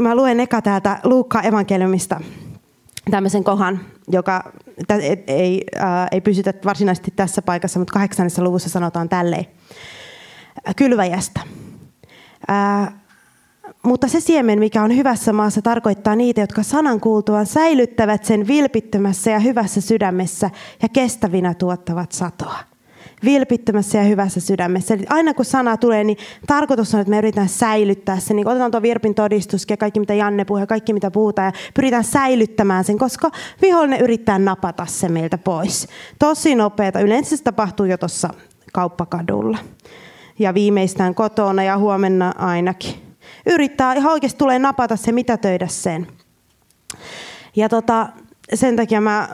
mä luen eka täältä Luukka evankeliumista tämmöisen kohan, joka ei, äh, ei pysytä varsinaisesti tässä paikassa, mutta kahdeksannessa luvussa sanotaan tälleen. Kylväjästä. Äh, mutta se siemen, mikä on hyvässä maassa, tarkoittaa niitä, jotka sanan kuultuaan säilyttävät sen vilpittömässä ja hyvässä sydämessä ja kestävinä tuottavat satoa vilpittömässä ja hyvässä sydämessä. Eli aina kun sana tulee, niin tarkoitus on, että me yritetään säilyttää sen. Niin otetaan tuo virpin todistus ja kaikki mitä Janne puhuu ja kaikki mitä puhutaan ja pyritään säilyttämään sen, koska vihollinen yrittää napata se meiltä pois. Tosi nopeata. Yleensä se tapahtuu jo tuossa kauppakadulla. Ja viimeistään kotona ja huomenna ainakin. Yrittää ihan oikeasti tulee napata se, mitä töidä sen. Ja tota, sen takia mä,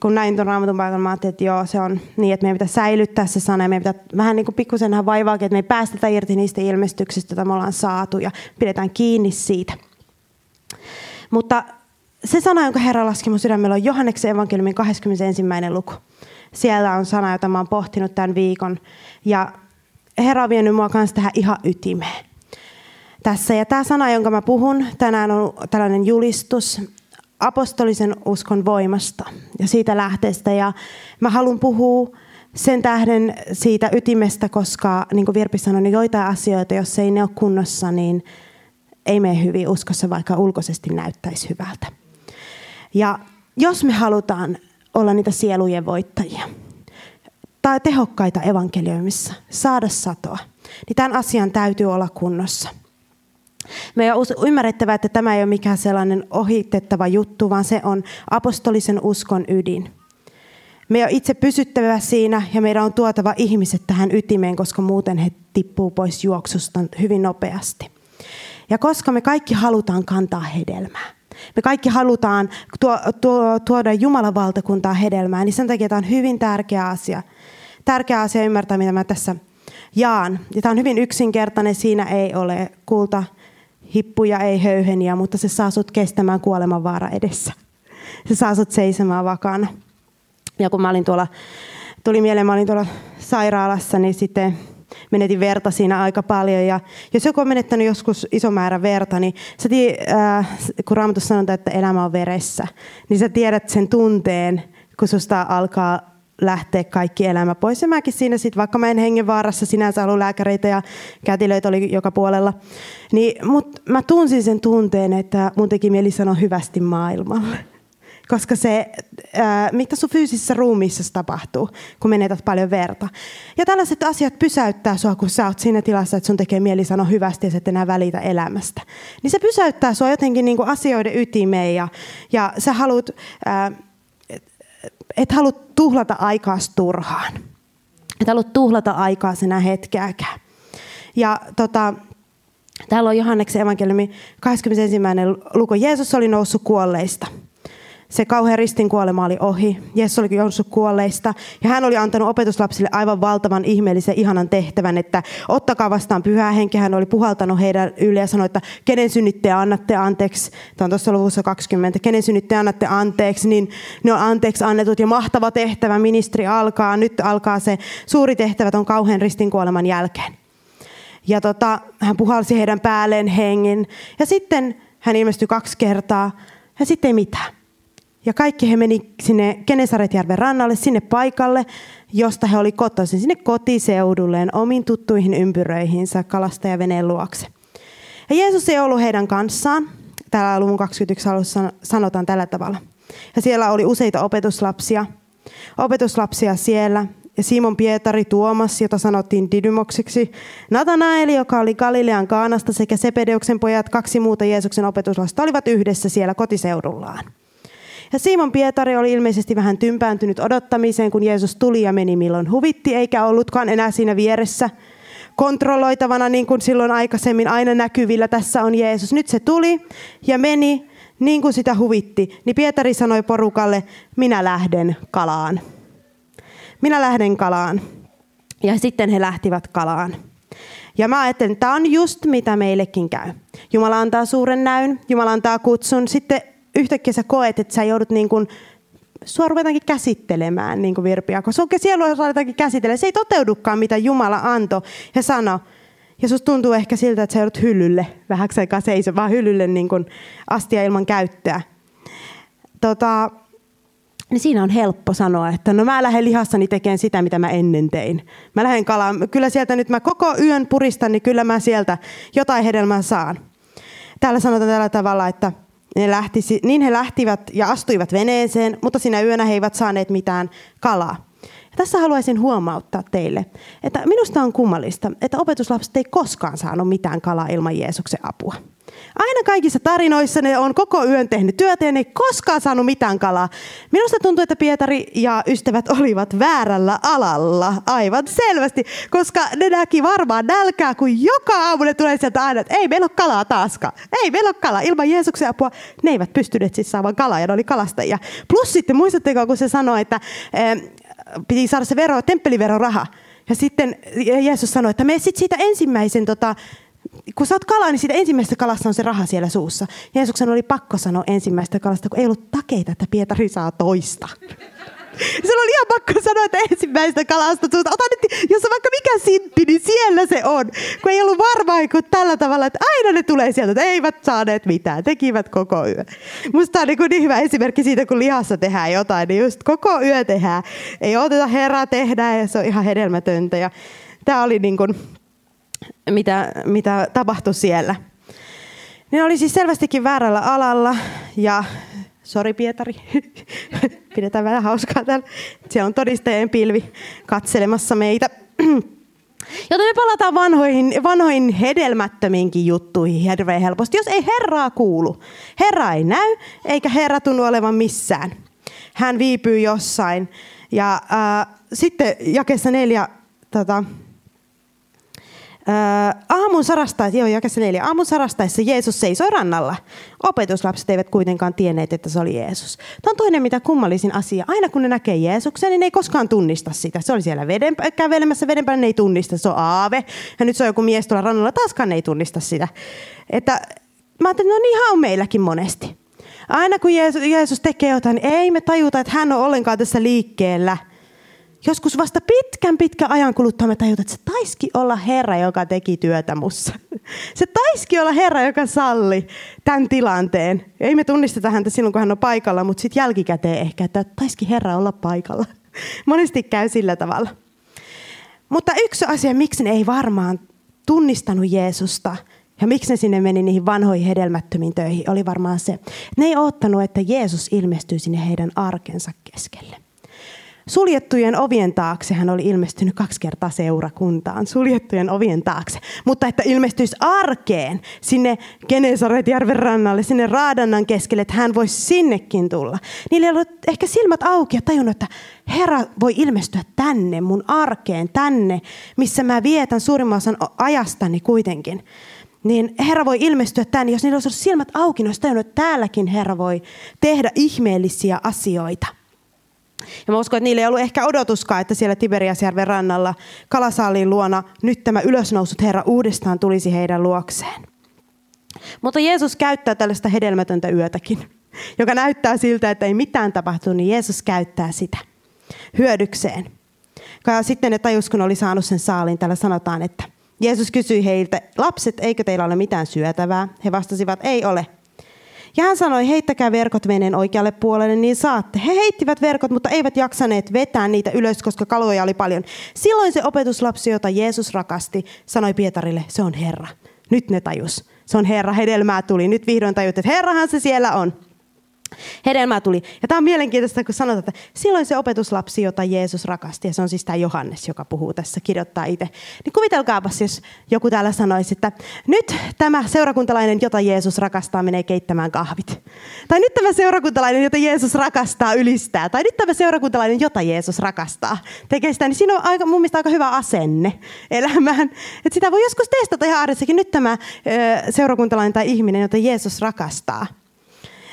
kun näin tuon raamatun paikan, mä ajattelin, että joo, se on niin, että meidän pitää säilyttää se sana ja meidän pitää vähän niin kuin pikkusen vaivaakin, että me ei päästetä irti niistä ilmestyksistä, joita me ollaan saatu ja pidetään kiinni siitä. Mutta se sana, jonka Herra laski mun sydämellä on Johanneksen evankeliumin 21. luku. Siellä on sana, jota mä oon pohtinut tämän viikon. Ja Herra on vienyt mua kanssa tähän ihan ytimeen. Tässä. Ja tämä sana, jonka mä puhun tänään on tällainen julistus, apostolisen uskon voimasta ja siitä lähteestä. Ja mä haluan puhua sen tähden siitä ytimestä, koska niin kuin Virpi sanoi, niin joitain asioita, jos ei ne ole kunnossa, niin ei mene hyvin uskossa, vaikka ulkoisesti näyttäisi hyvältä. Ja jos me halutaan olla niitä sielujen voittajia tai tehokkaita evankeliumissa, saada satoa, niin tämän asian täytyy olla kunnossa – meidän on ymmärrettävä, että tämä ei ole mikään sellainen ohitettava juttu, vaan se on apostolisen uskon ydin. Me on itse pysyttävä siinä ja meidän on tuotava ihmiset tähän ytimeen, koska muuten he tippuu pois juoksusta hyvin nopeasti. Ja koska me kaikki halutaan kantaa hedelmää, me kaikki halutaan tuo, tuo, tuoda Jumalan valtakuntaa hedelmää, niin sen takia tämä on hyvin tärkeä asia. Tärkeä asia ymmärtää, mitä mä tässä jaan. Ja tämä on hyvin yksinkertainen, siinä ei ole kulta hippuja, ei höyheniä, mutta se saa sut kestämään kuolemanvaara edessä. Se saa sut seisomaan vakana. Ja kun mä olin tuolla, tuli mieleen, mä olin tuolla sairaalassa, niin sitten menetin verta siinä aika paljon. Ja jos joku on menettänyt joskus iso määrä verta, niin sä tii, äh, kun Raamatus sanotaan, että elämä on veressä, niin sä tiedät sen tunteen, kun susta alkaa lähteä kaikki elämä pois. Ja mäkin siinä sitten, vaikka mä en hengenvaarassa sinänsä ollut lääkäreitä ja kätilöitä oli joka puolella, niin mut mä tunsin sen tunteen, että mun teki mieli sanoa hyvästi maailmalle. Koska se, ää, mitä sun fyysisessä ruumiissa tapahtuu, kun menetät paljon verta. Ja tällaiset asiat pysäyttää sua, kun sä oot siinä tilassa, että sun tekee mieli sanoa hyvästi ja sä et enää välitä elämästä. Niin se pysäyttää sua jotenkin niin kuin asioiden ytimeen ja, ja sä haluat... Ää, et halua tuhlata aikaa turhaan. Et halua tuhlata aikaa senä hetkeäkään. Ja tota, täällä on Johanneksen evankeliumi 21. luku. Jeesus oli noussut kuolleista – se kauhean ristin kuolema oli ohi. Jeesus oli noussut kuolleista ja hän oli antanut opetuslapsille aivan valtavan ihmeellisen ihanan tehtävän, että ottakaa vastaan pyhää henkeä. Hän oli puhaltanut heidän yli ja sanoi, että kenen synnitte annatte anteeksi. Tämä on tuossa luvussa 20. Kenen synnitte annatte anteeksi, niin ne on anteeksi annetut ja mahtava tehtävä. Ministeri alkaa, nyt alkaa se suuri tehtävä on kauhean ristin kuoleman jälkeen. Ja tota, hän puhalsi heidän päälleen hengen ja sitten hän ilmestyi kaksi kertaa ja sitten ei mitään. Ja kaikki he meni sinne Kenesaretjärven rannalle, sinne paikalle, josta he oli kotoisin, sinne kotiseudulleen, omiin tuttuihin ympyröihinsä kalastajaveneen luokse. Ja Jeesus ei ollut heidän kanssaan. Täällä luvun 21 alussa sanotaan tällä tavalla. Ja siellä oli useita opetuslapsia. Opetuslapsia siellä. Ja Simon Pietari, Tuomas, jota sanottiin Didymokseksi, Natanaeli, joka oli Galilean Kaanasta, sekä Sepedeuksen pojat, kaksi muuta Jeesuksen opetuslasta, olivat yhdessä siellä kotiseudullaan. Ja Simon Pietari oli ilmeisesti vähän tympääntynyt odottamiseen, kun Jeesus tuli ja meni milloin huvitti, eikä ollutkaan enää siinä vieressä kontrolloitavana niin kuin silloin aikaisemmin aina näkyvillä. Tässä on Jeesus. Nyt se tuli ja meni niin kuin sitä huvitti. Niin Pietari sanoi porukalle, minä lähden kalaan. Minä lähden kalaan. Ja sitten he lähtivät kalaan. Ja mä ajattelin, että tämä on just mitä meillekin käy. Jumala antaa suuren näyn, Jumala antaa kutsun. Sitten yhtäkkiä sä koet, että sä joudut niin kuin, sua ruvetaankin käsittelemään, niin kuin Virpi koska sielua ruvetaankin käsittelemään. Se ei toteudukaan, mitä Jumala antoi ja sanoi. Ja susta tuntuu ehkä siltä, että sä joudut hyllylle vähäksi aikaa seisomaan hyllylle niin kuin astia ilman käyttöä. Tota, niin siinä on helppo sanoa, että no mä lähden lihassani tekemään sitä, mitä mä ennen tein. Mä lähden kalaan, kyllä sieltä nyt mä koko yön puristan, niin kyllä mä sieltä jotain hedelmää saan. Täällä sanotaan tällä tavalla, että ne lähti, niin he lähtivät ja astuivat veneeseen, mutta siinä yönä he eivät saaneet mitään kalaa. Ja tässä haluaisin huomauttaa teille, että minusta on kummallista, että opetuslapset ei koskaan saanut mitään kalaa ilman Jeesuksen apua. Aina kaikissa tarinoissa ne on koko yön tehnyt työtä ja ne ei koskaan saanut mitään kalaa. Minusta tuntuu, että Pietari ja ystävät olivat väärällä alalla aivan selvästi, koska ne näki varmaan nälkää, kun joka aamu ne tulee sieltä aina, että ei meillä ole kalaa taaskaan. Ei meillä ole kalaa. Ilman Jeesuksen apua ne eivät pystyneet siis saamaan kalaa ja ne oli kalastajia. Plus sitten muistatteko, kun se sanoi, että eh, piti saada se vero, temppeliveroraha. Ja sitten Jeesus sanoi, että me sitten siitä ensimmäisen tota, kun saat kalaa, niin siitä ensimmäisestä kalasta on se raha siellä suussa. Jeesuksen oli pakko sanoa ensimmäistä kalasta, kun ei ollut takeita, että Pietari saa toista. Se oli ihan pakko sanoa, että ensimmäistä kalasta suusta. Ota nyt, jos on vaikka mikä sintti, niin siellä se on. Kun ei ollut varmaa kun tällä tavalla, että aina ne tulee sieltä, että eivät saaneet mitään, tekivät koko yö. Musta on niin, niin hyvä esimerkki siitä, kun lihassa tehdään jotain, niin just koko yö tehdään. Ei oteta herraa tehdä ja se on ihan hedelmätöntä. Ja tämä oli niin kuin, mitä, mitä tapahtui siellä. Ne oli siis selvästikin väärällä alalla ja Sori Pietari, pidetään vähän hauskaa täällä. Siellä on todistajien pilvi katselemassa meitä. Joten me palataan vanhoihin, vanhoihin hedelmättömiinkin juttuihin hirveän helposti. Jos ei Herraa kuulu, Herra ei näy, eikä Herra tunnu olevan missään. Hän viipyy jossain. Ja äh, sitten jakessa neljä, tota, aamun sarastaessa, joo, jakessa neljä. Aamun sarastaessa Jeesus seisoi rannalla. Opetuslapset eivät kuitenkaan tienneet, että se oli Jeesus. Tämä on toinen mitä kummallisin asia. Aina kun ne näkee Jeesuksen, niin ne ei koskaan tunnista sitä. Se oli siellä veden, kävelemässä veden päällä, ne ei tunnista. Se on aave. Ja nyt se on joku mies tuolla rannalla, taaskaan ne ei tunnista sitä. Että, mä ajattelin, no niin on meilläkin monesti. Aina kun Jeesus, Jeesus tekee jotain, niin ei me tajuta, että hän on ollenkaan tässä liikkeellä – joskus vasta pitkän pitkän ajan kuluttua me tajutaan, että se taiski olla Herra, joka teki työtä mussa. Se taiski olla Herra, joka salli tämän tilanteen. Ei me tunnisteta häntä silloin, kun hän on paikalla, mutta sitten jälkikäteen ehkä, että taiski Herra olla paikalla. Monesti käy sillä tavalla. Mutta yksi asia, miksi ne ei varmaan tunnistanut Jeesusta ja miksi ne sinne meni niihin vanhoihin hedelmättömiin töihin, oli varmaan se, että ne ei ottanut, että Jeesus ilmestyy sinne heidän arkensa keskelle. Suljettujen ovien taakse hän oli ilmestynyt kaksi kertaa seurakuntaan, suljettujen ovien taakse. Mutta että ilmestyisi arkeen sinne Genesaretjärven rannalle, sinne Raadannan keskelle, että hän voisi sinnekin tulla. Niillä ei ollut ehkä silmät auki ja tajunnut, että Herra voi ilmestyä tänne, mun arkeen, tänne, missä mä vietän suurimman osan ajastani kuitenkin niin Herra voi ilmestyä tänne. Jos niillä olisi ollut silmät auki, niin olisi tajunnut, että täälläkin Herra voi tehdä ihmeellisiä asioita. Ja mä uskon, että niillä ei ollut ehkä odotuskaan, että siellä Tiberiasjärven rannalla kalasaaliin luona nyt tämä ylösnousut Herra uudestaan tulisi heidän luokseen. Mutta Jeesus käyttää tällaista hedelmätöntä yötäkin, joka näyttää siltä, että ei mitään tapahtu, niin Jeesus käyttää sitä hyödykseen. Ja sitten ne tajus, kun oli saanut sen saalin, täällä sanotaan, että Jeesus kysyi heiltä, lapset, eikö teillä ole mitään syötävää? He vastasivat, ei ole. Ja hän sanoi, heittäkää verkot veneen oikealle puolelle, niin saatte. He heittivät verkot, mutta eivät jaksaneet vetää niitä ylös, koska kaloja oli paljon. Silloin se opetuslapsi, jota Jeesus rakasti, sanoi Pietarille, se on Herra. Nyt ne tajus. Se on Herra, hedelmää tuli. Nyt vihdoin tajut, että Herrahan se siellä on. Hedelmää tuli. Ja tämä on mielenkiintoista, kun sanotaan, että silloin se opetuslapsi, jota Jeesus rakasti, ja se on siis tämä Johannes, joka puhuu tässä, kirjoittaa itse. Niin kuvitelkaapas, jos joku täällä sanoisi, että nyt tämä seurakuntalainen, jota Jeesus rakastaa, menee keittämään kahvit. Tai nyt tämä seurakuntalainen, jota Jeesus rakastaa, ylistää. Tai nyt tämä seurakuntalainen, jota Jeesus rakastaa, tekee sitä. Niin siinä on aika, mun mielestä aika hyvä asenne elämään. Että sitä voi joskus testata ihan arjessakin. Nyt tämä seurakuntalainen tai ihminen, jota Jeesus rakastaa,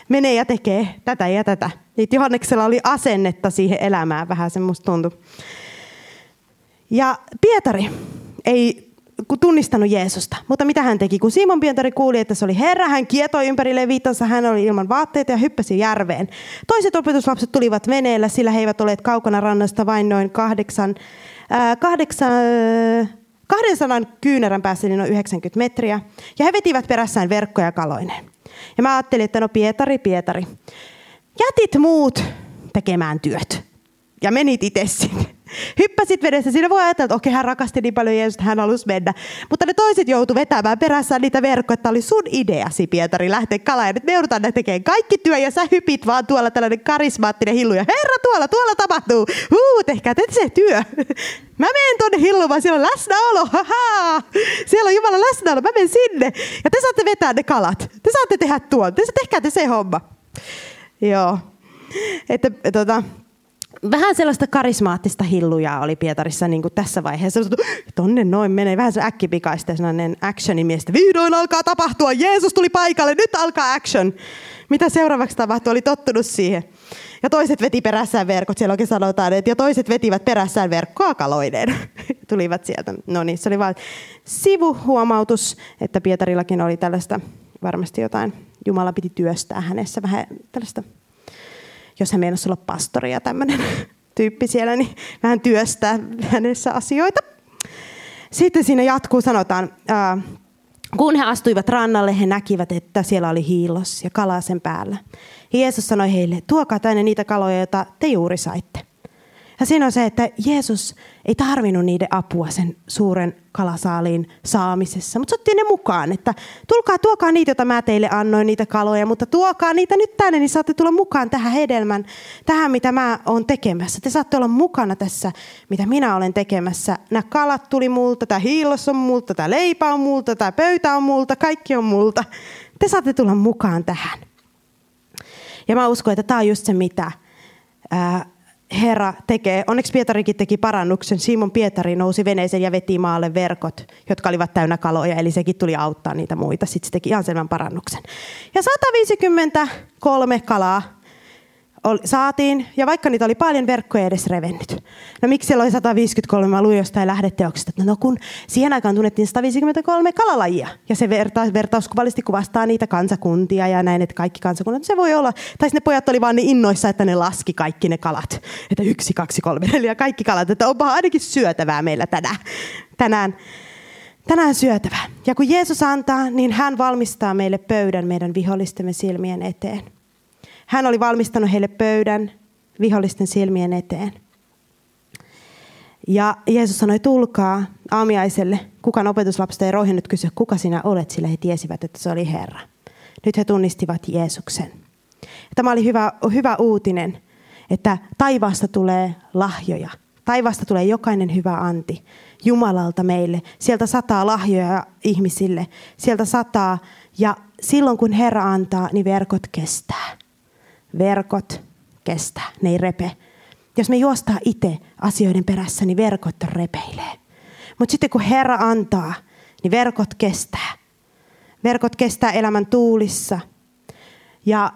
menee ja tekee tätä ja tätä. Niin Johanneksella oli asennetta siihen elämään vähän, se musta tuntui. Ja Pietari ei tunnistanut Jeesusta. Mutta mitä hän teki? Kun Simon Pietari kuuli, että se oli Herra, hän kietoi ympäri leviittansa, hän oli ilman vaatteita ja hyppäsi järveen. Toiset opetuslapset tulivat veneellä, sillä he eivät olleet kaukana rannasta vain noin kahdeksan, äh, kahdeksan, 200 kyynärän päässä niin noin 90 metriä. Ja he vetivät perässään verkkoja kaloineen. Ja mä ajattelin, että no Pietari, Pietari, jätit muut tekemään työt. Ja menit itse sinne. Hyppäsit vedessä. Siinä voi ajatella, että okei, hän rakasti niin paljon Jeesusta, hän halusi mennä. Mutta ne toiset joutu vetämään perässään niitä verkkoja, että oli sun ideasi, Pietari, lähteä kalaan. Ja nyt me joudutaan tekemään kaikki työ ja sä hypit vaan tuolla tällainen karismaattinen hillu. Ja herra, tuolla, tuolla tapahtuu. Huu, tehkää te se työ. Mä menen tuonne hillumaan, siellä on läsnäolo. Haha. Siellä on Jumala läsnäolo, mä menen sinne. Ja te saatte vetää ne kalat. Te saatte tehdä tuon. Te tehkää te se homma. Joo. Että, tota, vähän sellaista karismaattista hillujaa oli Pietarissa niin kuin tässä vaiheessa. Tonne noin menee vähän se äkkipikaista sellainen actionimiestä. Vihdoin alkaa tapahtua, Jeesus tuli paikalle, nyt alkaa action. Mitä seuraavaksi tapahtui, oli tottunut siihen. Ja toiset veti perässään verkot, siellä oikein sanotaan, että ja toiset vetivät perässään verkkoa kaloineen. Tulivat sieltä. No niin, se oli vain sivuhuomautus, että Pietarillakin oli tällaista varmasti jotain, Jumala piti työstää hänessä vähän tällaista jos hän meinasi olla pastori ja tämmöinen tyyppi siellä, niin vähän työstää hänessä asioita. Sitten siinä jatkuu, sanotaan, ää, kun he astuivat rannalle, he näkivät, että siellä oli hiilos ja kala sen päällä. Jeesus sanoi heille, tuokaa tänne niitä kaloja, joita te juuri saitte. Ja siinä on se, että Jeesus ei tarvinnut niiden apua sen suuren kalasaaliin saamisessa, mutta se otti ne mukaan, että tulkaa, tuokaa niitä, joita mä teille annoin, niitä kaloja, mutta tuokaa niitä nyt tänne, niin saatte tulla mukaan tähän hedelmän, tähän mitä mä oon tekemässä. Te saatte olla mukana tässä, mitä minä olen tekemässä. Nämä kalat tuli multa, tämä hiilos on multa, tämä leipä on multa, tämä pöytä on multa, kaikki on multa. Te saatte tulla mukaan tähän. Ja mä uskon, että tämä on just se, mitä ää, Herra tekee. Onneksi Pietarikin teki parannuksen. Simon Pietari nousi veneeseen ja veti maalle verkot, jotka olivat täynnä kaloja. Eli sekin tuli auttaa niitä muita. Sitten se teki ihan selvän parannuksen. Ja 153 kalaa saatiin, ja vaikka niitä oli paljon, verkkoja edes revennyt. No miksi siellä oli 153? Mä luin jostain lähdeteoksesta, että no kun siihen aikaan tunnettiin 153 kalalajia, ja se vertaus, vertauskuvallisesti kuvastaa niitä kansakuntia ja näin, että kaikki kansakunnat, se voi olla, tai ne pojat oli vaan niin innoissa, että ne laski kaikki ne kalat, että yksi, kaksi, kolme, neljä, kaikki kalat, että onpa ainakin syötävää meillä tänään. tänään tänään syötävää. Ja kun Jeesus antaa, niin hän valmistaa meille pöydän meidän vihollistemme silmien eteen. Hän oli valmistanut heille pöydän vihollisten silmien eteen. Ja Jeesus sanoi, tulkaa aamiaiselle. Kukaan opetuslapsista ei rohjennut kysyä, kuka sinä olet, sillä he tiesivät, että se oli Herra. Nyt he tunnistivat Jeesuksen. Tämä oli hyvä, hyvä uutinen, että taivaasta tulee lahjoja. Taivaasta tulee jokainen hyvä anti Jumalalta meille. Sieltä sataa lahjoja ihmisille. Sieltä sataa ja silloin kun Herra antaa, niin verkot kestää verkot kestää, ne ei repe. Jos me juostaa itse asioiden perässä, niin verkot repeilee. Mutta sitten kun Herra antaa, niin verkot kestää. Verkot kestää elämän tuulissa. Ja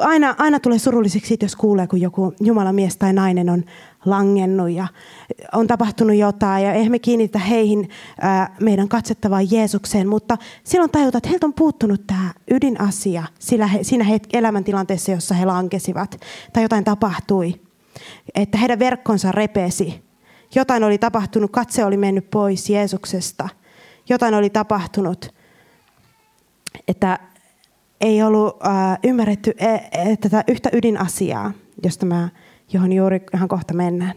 aina, aina tulee surulliseksi, jos kuulee, kun joku Jumalan mies tai nainen on langennut ja on tapahtunut jotain ja eihän me kiinnitä heihin ää, meidän katsettavaan Jeesukseen, mutta silloin tajuta, että heiltä on puuttunut tämä ydinasia sillä he, siinä he, elämäntilanteessa, jossa he lankesivat tai jotain tapahtui. Että heidän verkkonsa repesi. Jotain oli tapahtunut, katse oli mennyt pois Jeesuksesta. Jotain oli tapahtunut, että ei ollut äh, ymmärretty e, tätä yhtä ydinasiaa, josta mä, johon juuri ihan kohta mennään.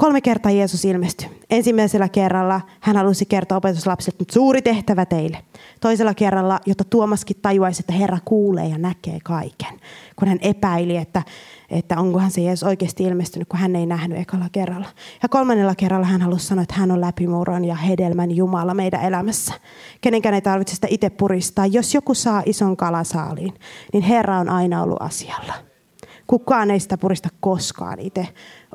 Kolme kertaa Jeesus ilmestyi. Ensimmäisellä kerralla hän halusi kertoa opetuslapsille, että suuri tehtävä teille. Toisella kerralla, jotta Tuomaskin tajuaisi, että Herra kuulee ja näkee kaiken. Kun hän epäili, että, että onkohan se Jeesus oikeasti ilmestynyt, kun hän ei nähnyt ekalla kerralla. Ja kolmannella kerralla hän halusi sanoa, että hän on läpimurron ja hedelmän Jumala meidän elämässä. Kenenkään ei tarvitse sitä itse puristaa. Jos joku saa ison kalasaaliin, niin Herra on aina ollut asialla. Kukaan ei sitä purista koskaan itse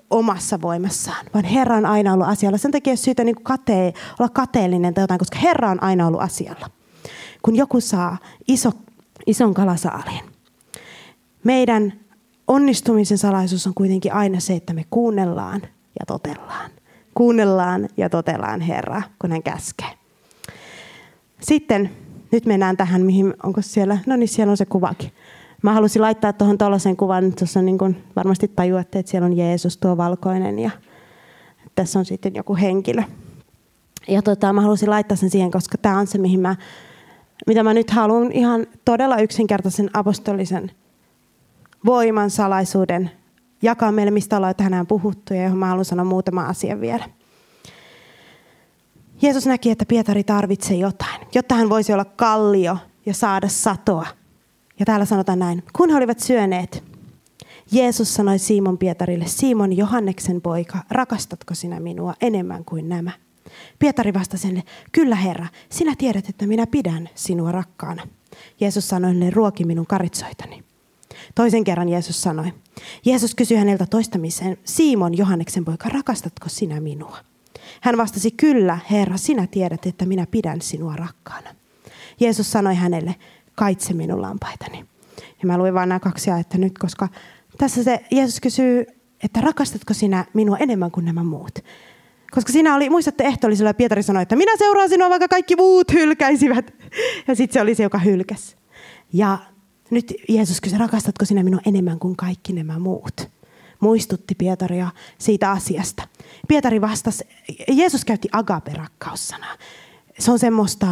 omassa voimassaan, vaan Herra on aina ollut asialla. Sen takia syytä niin kate, olla kateellinen tai jotain, koska Herra on aina ollut asialla. Kun joku saa iso, ison kalasaaliin, meidän onnistumisen salaisuus on kuitenkin aina se, että me kuunnellaan ja totellaan. Kuunnellaan ja totellaan Herra, kun hän käskee. Sitten nyt mennään tähän, mihin, onko siellä, no niin siellä on se kuvakin. Mä halusin laittaa tuohon tuollaisen kuvan, tuossa niin kuin varmasti tajuatte, että siellä on Jeesus tuo valkoinen ja tässä on sitten joku henkilö. Ja tota, mä halusin laittaa sen siihen, koska tämä on se, mihin mä, mitä mä nyt haluan ihan todella yksinkertaisen apostolisen voiman salaisuuden jakaa meille, mistä ollaan tänään puhuttu ja johon mä haluan sanoa muutama asia vielä. Jeesus näki, että Pietari tarvitsee jotain, jotta hän voisi olla kallio ja saada satoa. Ja täällä sanotaan näin, kun he olivat syöneet, Jeesus sanoi Simon Pietarille, Simon Johanneksen poika, rakastatko sinä minua enemmän kuin nämä? Pietari vastasi hänelle, kyllä Herra, sinä tiedät, että minä pidän sinua rakkaana. Jeesus sanoi hänelle, ruoki minun karitsoitani. Toisen kerran Jeesus sanoi. Jeesus kysyi häneltä toistamiseen, Simon Johanneksen poika, rakastatko sinä minua? Hän vastasi, kyllä Herra, sinä tiedät, että minä pidän sinua rakkaana. Jeesus sanoi hänelle, kaitse minun lampaitani. Ja mä luin vain nämä kaksi että nyt, koska tässä se Jeesus kysyy, että rakastatko sinä minua enemmän kuin nämä muut? Koska sinä oli, muistatte ehtoollisella ja Pietari sanoi, että minä seuraan sinua, vaikka kaikki muut hylkäisivät. Ja sitten se oli se, joka hylkäsi. Ja nyt Jeesus kysyi, rakastatko sinä minua enemmän kuin kaikki nämä muut? Muistutti Pietaria siitä asiasta. Pietari vastasi, Jeesus käytti agape-rakkaussanaa. Se on semmoista,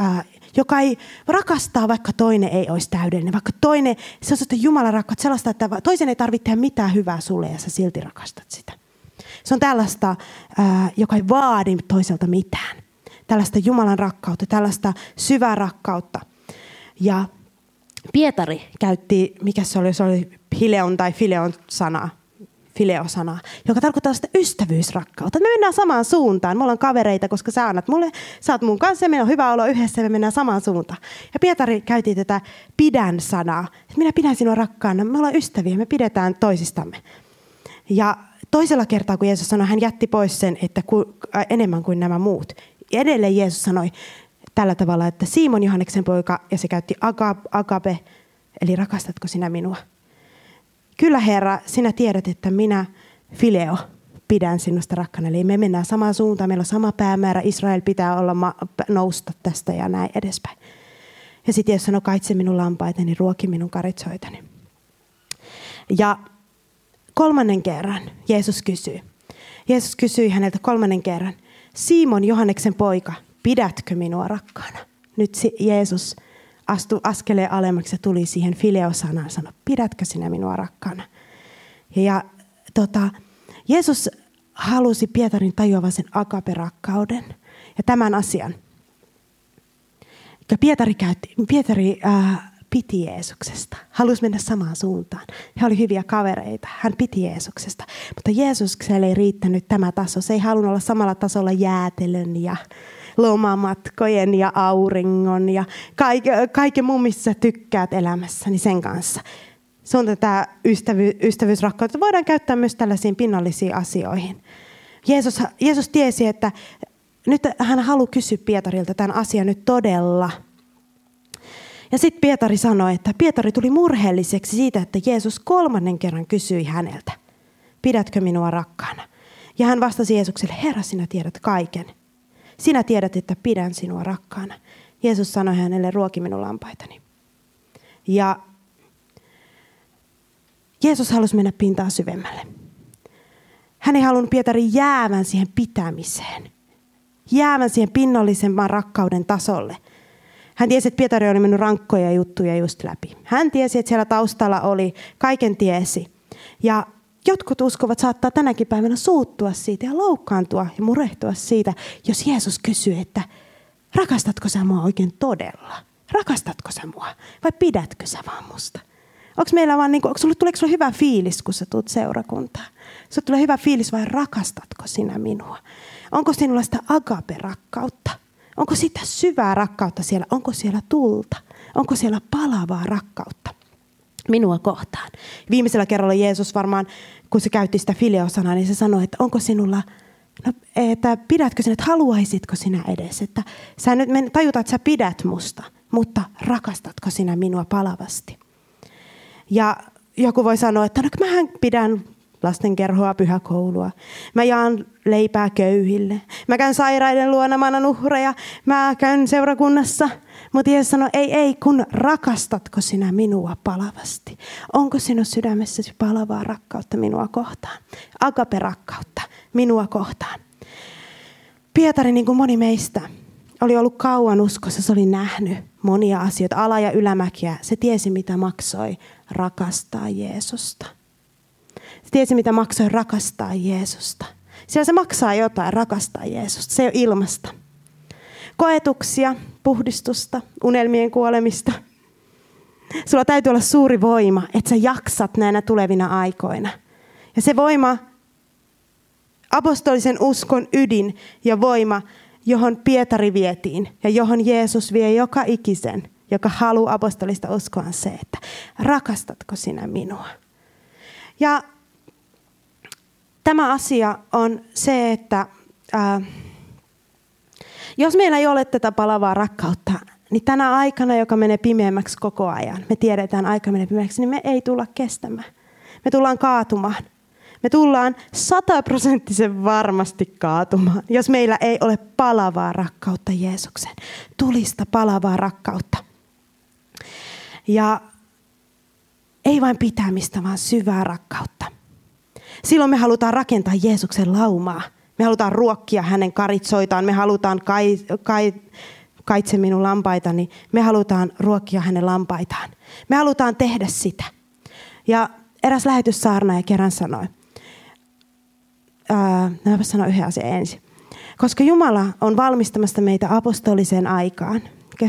äh, joka ei rakastaa, vaikka toinen ei olisi täydellinen. Vaikka toinen, se on Jumalan rakkautta, sellaista, että toisen ei tarvitse tehdä mitään hyvää sulle ja sä silti rakastat sitä. Se on tällaista, joka ei vaadi toiselta mitään. Tällaista Jumalan rakkautta, tällaista syvää rakkautta. Ja Pietari käytti, mikä se oli, se oli hileon tai fileon sana, fileo-sanaa, joka tarkoittaa sitä ystävyysrakkautta. Me mennään samaan suuntaan. Me ollaan kavereita, koska sä annat mulle, sä oot mun kanssa ja meillä on hyvä olo yhdessä ja me mennään samaan suuntaan. Ja Pietari käytti tätä pidän-sanaa. Että minä pidän sinua rakkaana. Me ollaan ystäviä, me pidetään toisistamme. Ja toisella kertaa, kun Jeesus sanoi, hän jätti pois sen, että ku, äh, enemmän kuin nämä muut. Ja edelleen Jeesus sanoi tällä tavalla, että Simon Johanneksen poika, ja se käytti agape, eli rakastatko sinä minua? Kyllä Herra, sinä tiedät, että minä, Fileo, pidän sinusta rakkana. Eli me mennään samaan suuntaan, meillä on sama päämäärä, Israel pitää olla ma- nousta tästä ja näin edespäin. Ja sitten Jeesus sanoi, kaitse minun lampaitani, ruoki minun karitsoitani. Ja kolmannen kerran Jeesus kysyy. Jeesus kysyi häneltä kolmannen kerran, Simon Johanneksen poika, pidätkö minua rakkaana? Nyt Jeesus astui askeleen alemmaksi ja tuli siihen fileosanaan ja sanoi, pidätkö sinä minua rakkaana? Ja tota, Jeesus halusi Pietarin tajuavan sen agaperakkauden ja tämän asian. Ja Pietari, käytti, Pietari äh, piti Jeesuksesta, halusi mennä samaan suuntaan. He oli hyviä kavereita, hän piti Jeesuksesta. Mutta Jeesukselle ei riittänyt tämä taso. Se ei halunnut olla samalla tasolla jäätelön ja lomamatkojen ja auringon ja kaiken, kaiken muun, missä tykkäät elämässä, niin sen kanssa. Se on tätä ystävy, ystävyysrakkautta. Voidaan käyttää myös tällaisiin pinnallisiin asioihin. Jeesus, Jeesus tiesi, että nyt hän haluaa kysyä Pietarilta tämän asian nyt todella. Ja sitten Pietari sanoi, että Pietari tuli murheelliseksi siitä, että Jeesus kolmannen kerran kysyi häneltä, pidätkö minua rakkaana? Ja hän vastasi Jeesukselle, Herra, sinä tiedät kaiken. Sinä tiedät, että pidän sinua rakkaana. Jeesus sanoi hänelle, ruoki minun lampaitani. Ja Jeesus halusi mennä pintaa syvemmälle. Hän ei halunnut Pietarin jäävän siihen pitämiseen. Jäävän siihen pinnallisemman rakkauden tasolle. Hän tiesi, että Pietari oli mennyt rankkoja juttuja just läpi. Hän tiesi, että siellä taustalla oli, kaiken tiesi. Ja jotkut uskovat saattaa tänäkin päivänä suuttua siitä ja loukkaantua ja murehtua siitä, jos Jeesus kysyy, että rakastatko sä mua oikein todella? Rakastatko sä mua vai pidätkö sä vaan musta? Onko meillä vaan, niin kuin, sulle, tuleeko sulle hyvä fiilis, kun sä tulet seurakuntaan? Sulle tulee hyvä fiilis vai rakastatko sinä minua? Onko sinulla sitä agape-rakkautta? Onko sitä syvää rakkautta siellä? Onko siellä tulta? Onko siellä palavaa rakkautta? minua kohtaan. Viimeisellä kerralla Jeesus varmaan, kun se käytti sitä fileosanaa, niin se sanoi, että onko sinulla, no, että pidätkö sinä, että haluaisitko sinä edes, että sä nyt tajutat, että sä pidät musta, mutta rakastatko sinä minua palavasti. Ja joku voi sanoa, että no mähän pidän lastenkerhoa, pyhäkoulua. Mä jaan leipää köyhille. Mä käyn sairaiden luona, mä annan uhreja. Mä käyn seurakunnassa – mutta Jeesus sanoi, ei, ei, kun rakastatko sinä minua palavasti? Onko sinun sydämessäsi palavaa rakkautta minua kohtaan? Agape-rakkautta minua kohtaan. Pietari, niin kuin moni meistä, oli ollut kauan uskossa. Se oli nähnyt monia asioita, ala- ja ylämäkiä. Se tiesi, mitä maksoi rakastaa Jeesusta. Se tiesi, mitä maksoi rakastaa Jeesusta. Siellä se maksaa jotain rakastaa Jeesusta. Se ei ole ilmasta. Koetuksia, puhdistusta, unelmien kuolemista. Sulla täytyy olla suuri voima, että sä jaksat näinä tulevina aikoina. Ja se voima, apostolisen uskon ydin ja voima, johon Pietari vietiin ja johon Jeesus vie joka ikisen, joka haluaa apostolista uskoa, on se, että rakastatko sinä minua? Ja tämä asia on se, että ää, jos meillä ei ole tätä palavaa rakkautta, niin tänä aikana, joka menee pimeämmäksi koko ajan, me tiedetään aika menee pimeäksi, niin me ei tulla kestämään. Me tullaan kaatumaan. Me tullaan sataprosenttisen varmasti kaatumaan, jos meillä ei ole palavaa rakkautta Jeesukseen. Tulista palavaa rakkautta. Ja ei vain pitämistä, vaan syvää rakkautta. Silloin me halutaan rakentaa Jeesuksen laumaa. Me halutaan ruokkia hänen karitsoitaan, me halutaan kai, kai, kaitse minun lampaitani, me halutaan ruokkia hänen lampaitaan. Me halutaan tehdä sitä. Ja eräs lähetyssaarnaaja kerran sanoi, ää, sanoa yhden asian ensin. Koska Jumala on valmistamassa meitä apostoliseen aikaan,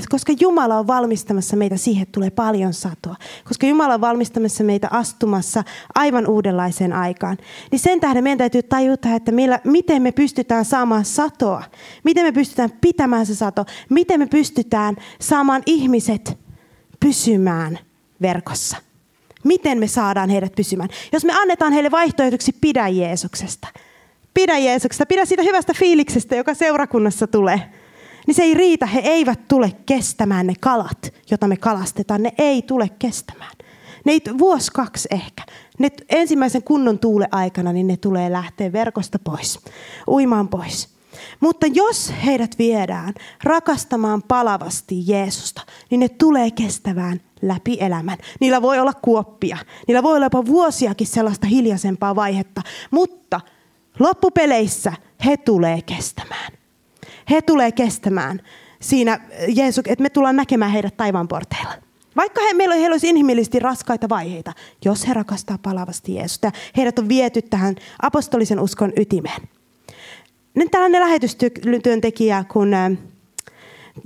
koska Jumala on valmistamassa meitä siihen, että tulee paljon satoa, koska Jumala on valmistamassa meitä astumassa aivan uudenlaiseen aikaan, niin sen tähden meidän täytyy tajuta, että millä, miten me pystytään saamaan satoa, miten me pystytään pitämään se sato, miten me pystytään saamaan ihmiset pysymään verkossa. Miten me saadaan heidät pysymään? Jos me annetaan heille vaihtoehdoksi pidä Jeesuksesta, pidä Jeesuksesta, pidä siitä hyvästä fiiliksestä, joka seurakunnassa tulee – niin se ei riitä. He eivät tule kestämään ne kalat, joita me kalastetaan. Ne ei tule kestämään. Ne ei, vuosi kaksi ehkä. Ne ensimmäisen kunnon tuule aikana, niin ne tulee lähteä verkosta pois, uimaan pois. Mutta jos heidät viedään rakastamaan palavasti Jeesusta, niin ne tulee kestävään läpi elämän. Niillä voi olla kuoppia, niillä voi olla jopa vuosiakin sellaista hiljaisempaa vaihetta, mutta loppupeleissä he tulee kestämään. He tulee kestämään siinä, Jeesus, että me tullaan näkemään heidät taivaan porteilla. Vaikka he, meillä, heillä olisi inhimillisesti raskaita vaiheita, jos he rakastaa palavasti Jeesusta. Heidät on viety tähän apostolisen uskon ytimeen. Nyt tällainen lähetystyöntekijä, kun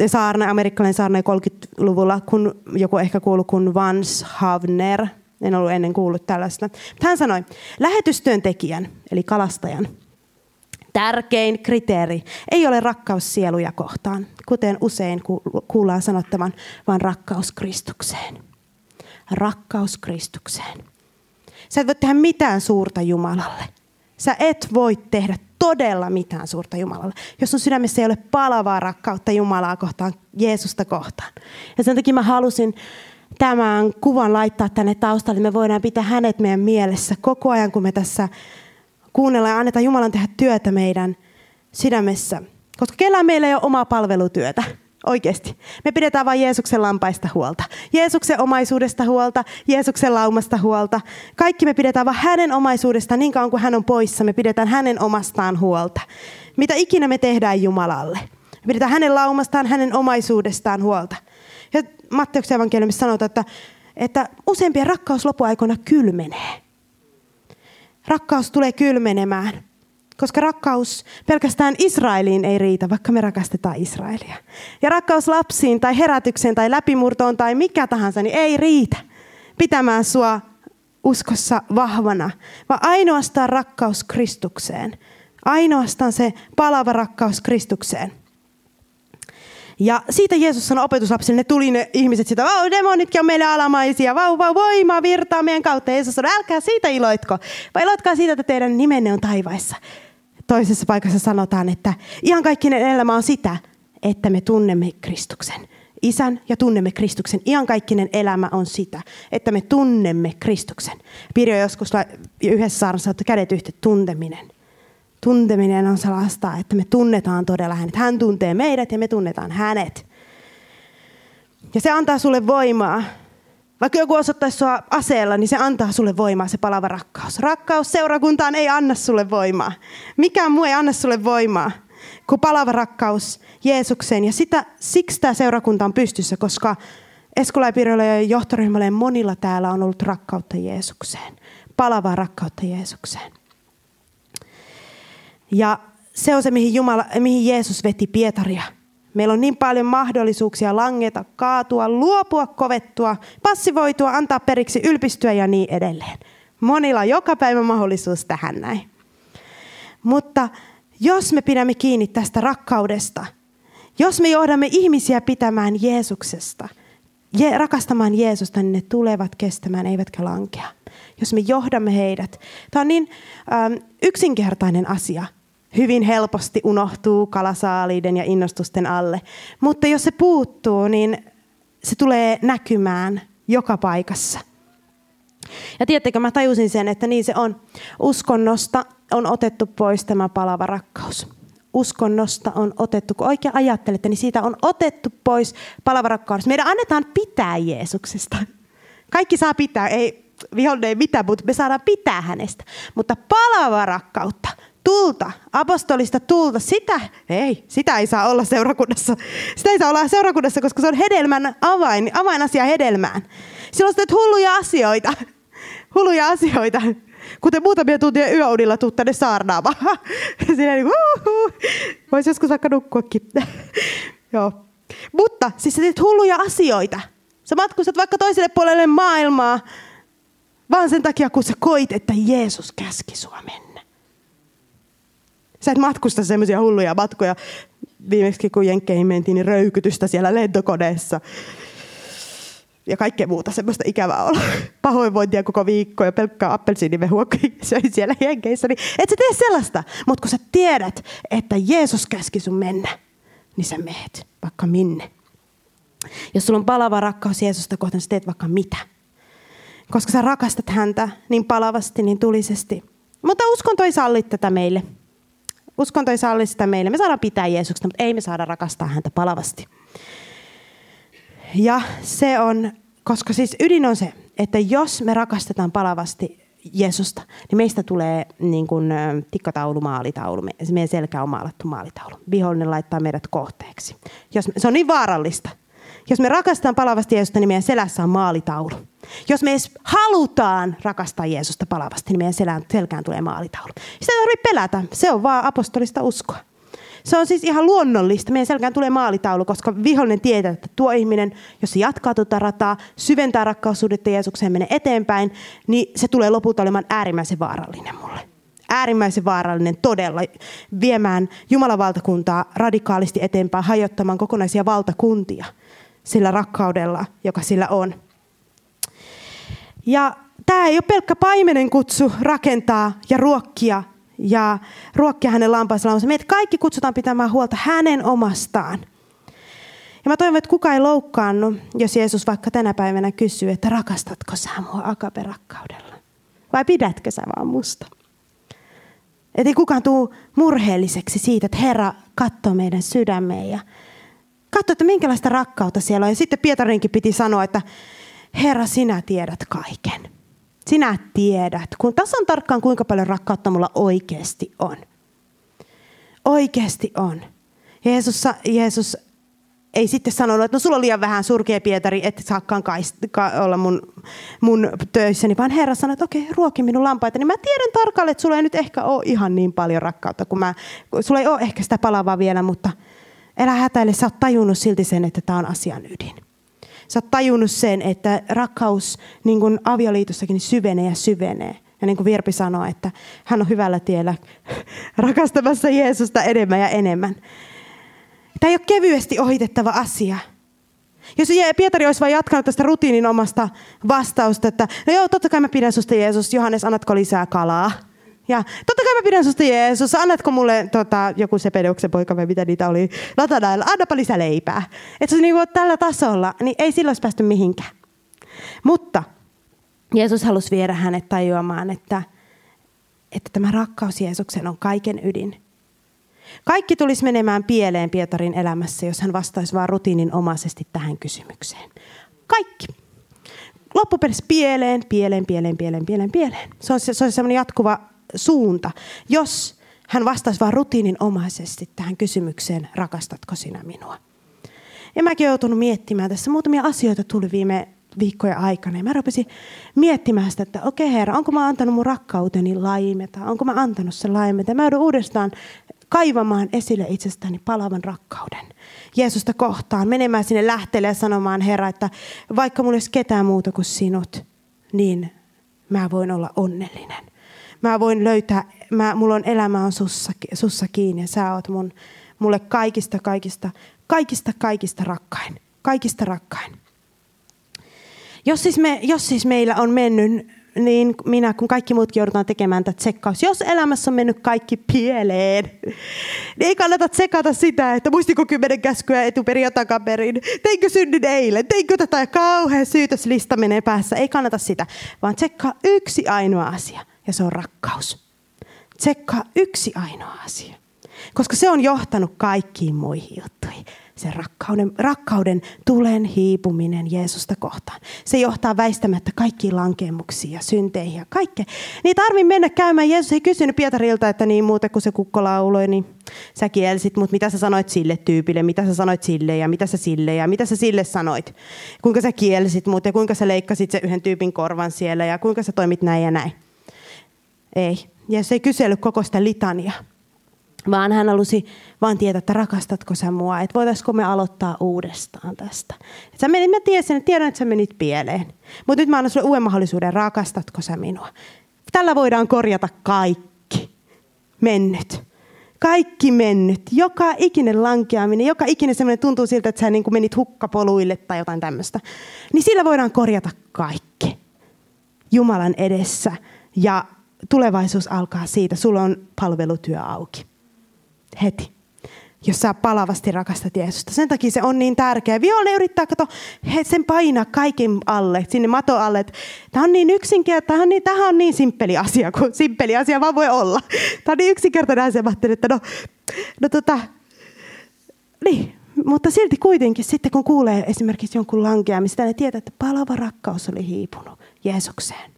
saarna, amerikkalainen saarna 30-luvulla, kun joku ehkä kuuluu kun Vance Havner, en ollut ennen kuullut tällaista. Hän sanoi, lähetystyöntekijän, eli kalastajan, tärkein kriteeri ei ole rakkaus sieluja kohtaan, kuten usein kuullaan sanottavan, vaan rakkaus Kristukseen. Rakkaus Kristukseen. Sä et voi tehdä mitään suurta Jumalalle. Sä et voi tehdä todella mitään suurta Jumalalle, jos sun sydämessä ei ole palavaa rakkautta Jumalaa kohtaan, Jeesusta kohtaan. Ja sen takia mä halusin tämän kuvan laittaa tänne taustalle, me voidaan pitää hänet meidän mielessä koko ajan, kun me tässä kuunnella ja annetaan Jumalan tehdä työtä meidän sydämessä. Koska kellään meillä ei ole omaa palvelutyötä. Oikeasti. Me pidetään vain Jeesuksen lampaista huolta. Jeesuksen omaisuudesta huolta, Jeesuksen laumasta huolta. Kaikki me pidetään vain hänen omaisuudesta niin kauan kuin hän on poissa. Me pidetään hänen omastaan huolta. Mitä ikinä me tehdään Jumalalle. Me pidetään hänen laumastaan, hänen omaisuudestaan huolta. Ja Matteuksen evankeliumissa sanotaan, että, että useimpien rakkaus lopuaikoina kylmenee rakkaus tulee kylmenemään. Koska rakkaus pelkästään Israeliin ei riitä, vaikka me rakastetaan Israelia. Ja rakkaus lapsiin tai herätykseen tai läpimurtoon tai mikä tahansa, niin ei riitä pitämään sua uskossa vahvana, vaan ainoastaan rakkaus Kristukseen. Ainoastaan se palava rakkaus Kristukseen. Ja siitä Jeesus sanoi opetuslapsille, ne tuli ne ihmiset sitä, vau, demonitkin on meille alamaisia, vau, vau, voima virtaa meidän kautta. Ja Jeesus sanoi, älkää siitä iloitko, vai iloitkaa siitä, että teidän nimenne on taivaissa. Toisessa paikassa sanotaan, että ihan kaikkinen elämä on sitä, että me tunnemme Kristuksen. Isän ja tunnemme Kristuksen. Iankaikkinen elämä on sitä, että me tunnemme Kristuksen. Pirjo joskus yhdessä saarnassa että kädet yhteen tunteminen tunteminen on sellaista, että me tunnetaan todella hänet. Hän tuntee meidät ja me tunnetaan hänet. Ja se antaa sulle voimaa. Vaikka joku osoittaisi sua aseella, niin se antaa sulle voimaa, se palava rakkaus. Rakkaus seurakuntaan ei anna sulle voimaa. Mikään muu ei anna sulle voimaa. kuin palava rakkaus Jeesukseen. Ja sitä, siksi tämä seurakunta on pystyssä, koska Eskulaipiirroilla ja johtoryhmälle monilla täällä on ollut rakkautta Jeesukseen. Palavaa rakkautta Jeesukseen. Ja se on se, mihin, Jumala, mihin Jeesus veti Pietaria. Meillä on niin paljon mahdollisuuksia langeta, kaatua, luopua, kovettua, passivoitua, antaa periksi, ylpistyä ja niin edelleen. Monilla on joka päivä mahdollisuus tähän näin. Mutta jos me pidämme kiinni tästä rakkaudesta, jos me johdamme ihmisiä pitämään Jeesuksesta, je, rakastamaan Jeesusta, niin ne tulevat kestämään, eivätkä lankea. Jos me johdamme heidät. Tämä on niin ähm, yksinkertainen asia. Hyvin helposti unohtuu kalasaaliiden ja innostusten alle. Mutta jos se puuttuu, niin se tulee näkymään joka paikassa. Ja tiedättekö, mä tajusin sen, että niin se on. Uskonnosta on otettu pois tämä palava rakkaus. Uskonnosta on otettu, kun oikein ajattelette, niin siitä on otettu pois palava rakkaus. Meidän annetaan pitää Jeesuksesta. Kaikki saa pitää, ei vihollinen ei mitään, mutta me saadaan pitää hänestä. Mutta palava rakkautta, tulta, apostolista tulta, sitä ei, sitä ei saa olla seurakunnassa. Sitä ei saa olla seurakunnassa, koska se on hedelmän avain, avainasia hedelmään. Silloin on hulluja asioita, hulluja asioita, kuten muutamia tuntia yöunilla tuu tänne saarnaamaan. Siinä niin kuin, voisi joskus vaikka nukkuakin. Joo. Mutta siis sä teet hulluja asioita. Sä matkustat vaikka toiselle puolelle maailmaa, vaan sen takia, kun sä koit, että Jeesus käski sua mennä. Sä et matkusta semmoisia hulluja matkoja. Viimeksi kun Jenkkeihin mentiin, niin röykytystä siellä lentokoneessa ja kaikkea muuta semmoista ikävää olla. Pahoinvointia koko viikko ja pelkkää appelsiinimehua, söin siellä jenkeissä. Niin et sä tee sellaista, mutta kun sä tiedät, että Jeesus käski sun mennä, niin sä meet vaikka minne. Jos sulla on palava rakkaus Jeesusta kohtaan, sä teet vaikka mitä. Koska sä rakastat häntä niin palavasti, niin tulisesti. Mutta uskonto ei salli tätä meille. Uskonto ei salli sitä meille. Me saadaan pitää Jeesuksesta, mutta ei me saada rakastaa häntä palavasti. Ja se on, koska siis ydin on se, että jos me rakastetaan palavasti Jeesusta, niin meistä tulee niin kuin tikkataulu, maalitaulu. Meidän selkä on maalattu maalitaulu. Vihollinen laittaa meidät kohteeksi. Jos, se on niin vaarallista. Jos me rakastetaan palavasti Jeesusta, niin meidän selässä on maalitaulu. Jos me edes halutaan rakastaa Jeesusta palavasti, niin meidän selään, selkään tulee maalitaulu. Sitä ei tarvitse pelätä. Se on vaan apostolista uskoa. Se on siis ihan luonnollista. Meidän selkään tulee maalitaulu, koska vihollinen tietää, että tuo ihminen, jos se jatkaa tuota rataa, syventää rakkaussuhdetta Jeesukseen, menee eteenpäin, niin se tulee lopulta olemaan äärimmäisen vaarallinen mulle. Äärimmäisen vaarallinen todella viemään Jumalan valtakuntaa radikaalisti eteenpäin, hajottamaan kokonaisia valtakuntia sillä rakkaudella, joka sillä on. Ja tämä ei ole pelkkä paimenen kutsu rakentaa ja ruokkia ja ruokkia hänen lampaansa laumansa. Meitä kaikki kutsutaan pitämään huolta hänen omastaan. Ja mä toivon, että kukaan ei loukkaannu, jos Jeesus vaikka tänä päivänä kysyy, että rakastatko sä mua akaperakkaudella? Vai pidätkö sä vaan musta? Että ei kukaan tuu murheelliseksi siitä, että Herra katsoo meidän sydämeen ja katsoo, että minkälaista rakkautta siellä on. Ja sitten Pietarinkin piti sanoa, että Herra, sinä tiedät kaiken. Sinä tiedät, kun tasan tarkkaan kuinka paljon rakkautta mulla oikeasti on. Oikeasti on. Jeesus, Jeesus ei sitten sanonut, että no sulla on liian vähän surkea Pietari, että saakaan ka- olla mun, mun töissäni, vaan Herra sanoi, että okei, ruoki minun lampaita. Niin mä tiedän tarkalleen, että sulla ei nyt ehkä ole ihan niin paljon rakkautta, kun mä, sulla ei ole ehkä sitä palavaa vielä, mutta älä hätäile, sä oot tajunnut silti sen, että tämä on asian ydin. Sä oot tajunnut sen, että rakkaus niin kuin avioliitossakin syvenee ja syvenee. Ja niin kuin Virpi sanoi, että hän on hyvällä tiellä rakastamassa Jeesusta enemmän ja enemmän. Tämä ei ole kevyesti ohitettava asia. Jos Pietari olisi vain jatkanut tästä rutiinin omasta vastausta, että no joo, totta kai mä pidän susta Jeesus, Johannes, annatko lisää kalaa? Ja totta kai mä pidän susta Jeesus, annatko mulle tota, joku Sepedeuksen poika vai mitä niitä oli, latanailla, annapa lisää leipää. Että se niin kuin tällä tasolla, niin ei silloin päästy mihinkään. Mutta Jeesus halusi viedä hänet tajuamaan, että, että tämä rakkaus Jeesuksen on kaiken ydin. Kaikki tulisi menemään pieleen Pietarin elämässä, jos hän vastaisi vain rutiininomaisesti tähän kysymykseen. Kaikki. Loppupeleissä pieleen, pieleen, pieleen, pieleen, pieleen, pieleen. Se on, se on semmoinen jatkuva suunta, jos hän vastasi vain rutiininomaisesti tähän kysymykseen, rakastatko sinä minua? Ja mäkin joutunut miettimään tässä. Muutamia asioita tuli viime viikkojen aikana. Ja mä rupesin miettimään sitä, että okei herra, onko mä antanut mun rakkauteni laimeta? Onko mä antanut sen laimeta? Mä joudun uudestaan kaivamaan esille itsestäni palavan rakkauden. Jeesusta kohtaan, menemään sinne lähteelle ja sanomaan, Herra, että vaikka mulla olisi ketään muuta kuin sinut, niin mä voin olla onnellinen. Mä voin löytää, mä, mulla on elämä on sussa, sussa kiinni ja sä oot mun, mulle kaikista, kaikista, kaikista, kaikista rakkain. Kaikista rakkain. Jos siis, me, jos siis meillä on mennyt niin minä kun kaikki muutkin joudutaan tekemään tätä tsekkaus. Jos elämässä on mennyt kaikki pieleen, niin ei kannata tsekata sitä, että muistiko kymmenen käskyä etuperin ja takaperin. Teinkö synnin eilen? Teinkö tätä kauhean syytöslista menee päässä? Ei kannata sitä, vaan tsekkaa yksi ainoa asia ja se on rakkaus. Tsekkaa yksi ainoa asia, koska se on johtanut kaikkiin muihin juttuihin se rakkauden, rakkauden tulen hiipuminen Jeesusta kohtaan. Se johtaa väistämättä kaikkiin lankemuksiin ja synteihin ja kaikkea. Niin tarvii mennä käymään. Jeesus ei kysynyt Pietarilta, että niin muuten kuin se kukko lauloi, niin sä kielsit, mutta mitä sä sanoit sille tyypille, mitä sä sanoit sille ja mitä sä sille ja mitä sä sille sanoit. Kuinka sä kielsit mut ja kuinka sä leikkasit se yhden tyypin korvan siellä ja kuinka sä toimit näin ja näin. Ei. Jeesus ei kysellyt koko sitä litania vaan hän halusi vaan tietää, että rakastatko sä mua, että voitaisiko me aloittaa uudestaan tästä. Et sä menit, mä tiesin, että tiedän, että sä menit pieleen, mutta nyt mä annan sulle uuden mahdollisuuden, rakastatko sä minua. Tällä voidaan korjata kaikki mennyt. Kaikki mennyt, joka ikinen lankeaminen, joka ikinen semmoinen tuntuu siltä, että sä niin kuin menit hukkapoluille tai jotain tämmöistä. Niin sillä voidaan korjata kaikki Jumalan edessä ja tulevaisuus alkaa siitä. Sulla on palvelutyö auki heti jos sä palavasti rakastat Jeesusta. Sen takia se on niin tärkeä. Vihollinen yrittää kato, he, sen painaa kaiken alle, sinne mato alle. Tämä on niin yksinkertainen, on niin, tämähän on niin simppeli asia, kuin simppeli asia vaan voi olla. Tämä on niin yksinkertainen asia, mä että no, no tota, niin. Mutta silti kuitenkin sitten kun kuulee esimerkiksi jonkun lankeamista, niin tietää, että palava rakkaus oli hiipunut Jeesukseen.